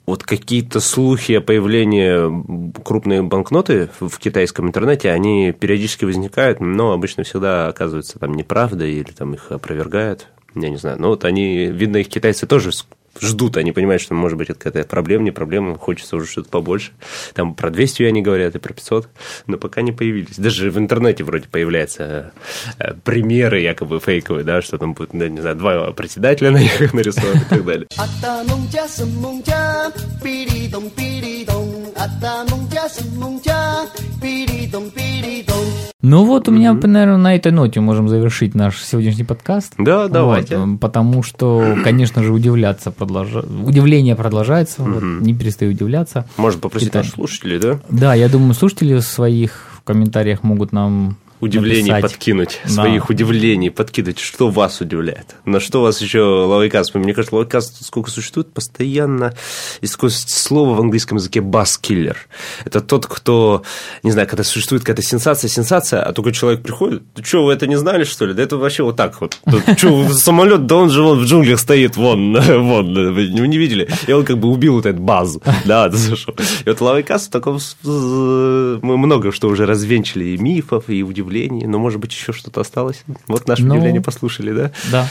вот какие-то слухи о появлении крупной банкноты в китайском интернете, они периодически возникают, но обычно всегда оказываются там неправда или там их опровергают. Я не знаю. Но вот они, видно, их китайцы тоже ждут, они понимают, что, может быть, это какая-то проблема, не проблема, хочется уже что-то побольше. Там про 200 они говорят и про 500, но пока не появились. Даже в интернете вроде появляются э, примеры якобы фейковые, да, что там будет, не знаю, два председателя на них нарисованы и так далее. Ну вот у меня, наверное, на этой ноте можем завершить наш сегодняшний подкаст. Да, давайте. Вот, потому что, конечно же, удивляться продолжа... удивление продолжается, вот, не перестаю удивляться. Можно попросить Итак. наших слушателей, да? Да, я думаю, слушатели своих в комментариях могут нам Удивлений написать. подкинуть, Да. своих удивлений подкидывать, что вас удивляет. На что вас еще лавайкаст? Мне кажется, лавайкаст сколько существует, постоянно слово в английском языке баскиллер. Это тот, кто, не знаю, когда существует какая-то сенсация, сенсация, а только человек приходит, ты что, вы это не знали, что ли? Да это вообще вот так вот. Что, самолет, да он же вон в джунглях стоит, вон, вон, вы не видели? И он как бы убил вот этот баз. Да, зашел. И вот лавайкаст в таком... Мы много что уже развенчали, и мифов, и удивлений, но, может быть, еще что-то осталось. Вот наше Ну. удивление послушали, да? Да.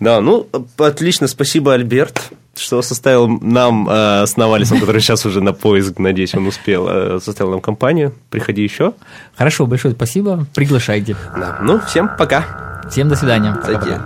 Да, ну, отлично, спасибо, Альберт, что составил нам э, с Навалисом, который сейчас уже на поиск, надеюсь, он успел, э, составил нам компанию. Приходи еще. Хорошо, большое спасибо. Приглашайте. Да. Ну, всем пока. Всем до свидания. Пока-пока. Зайди.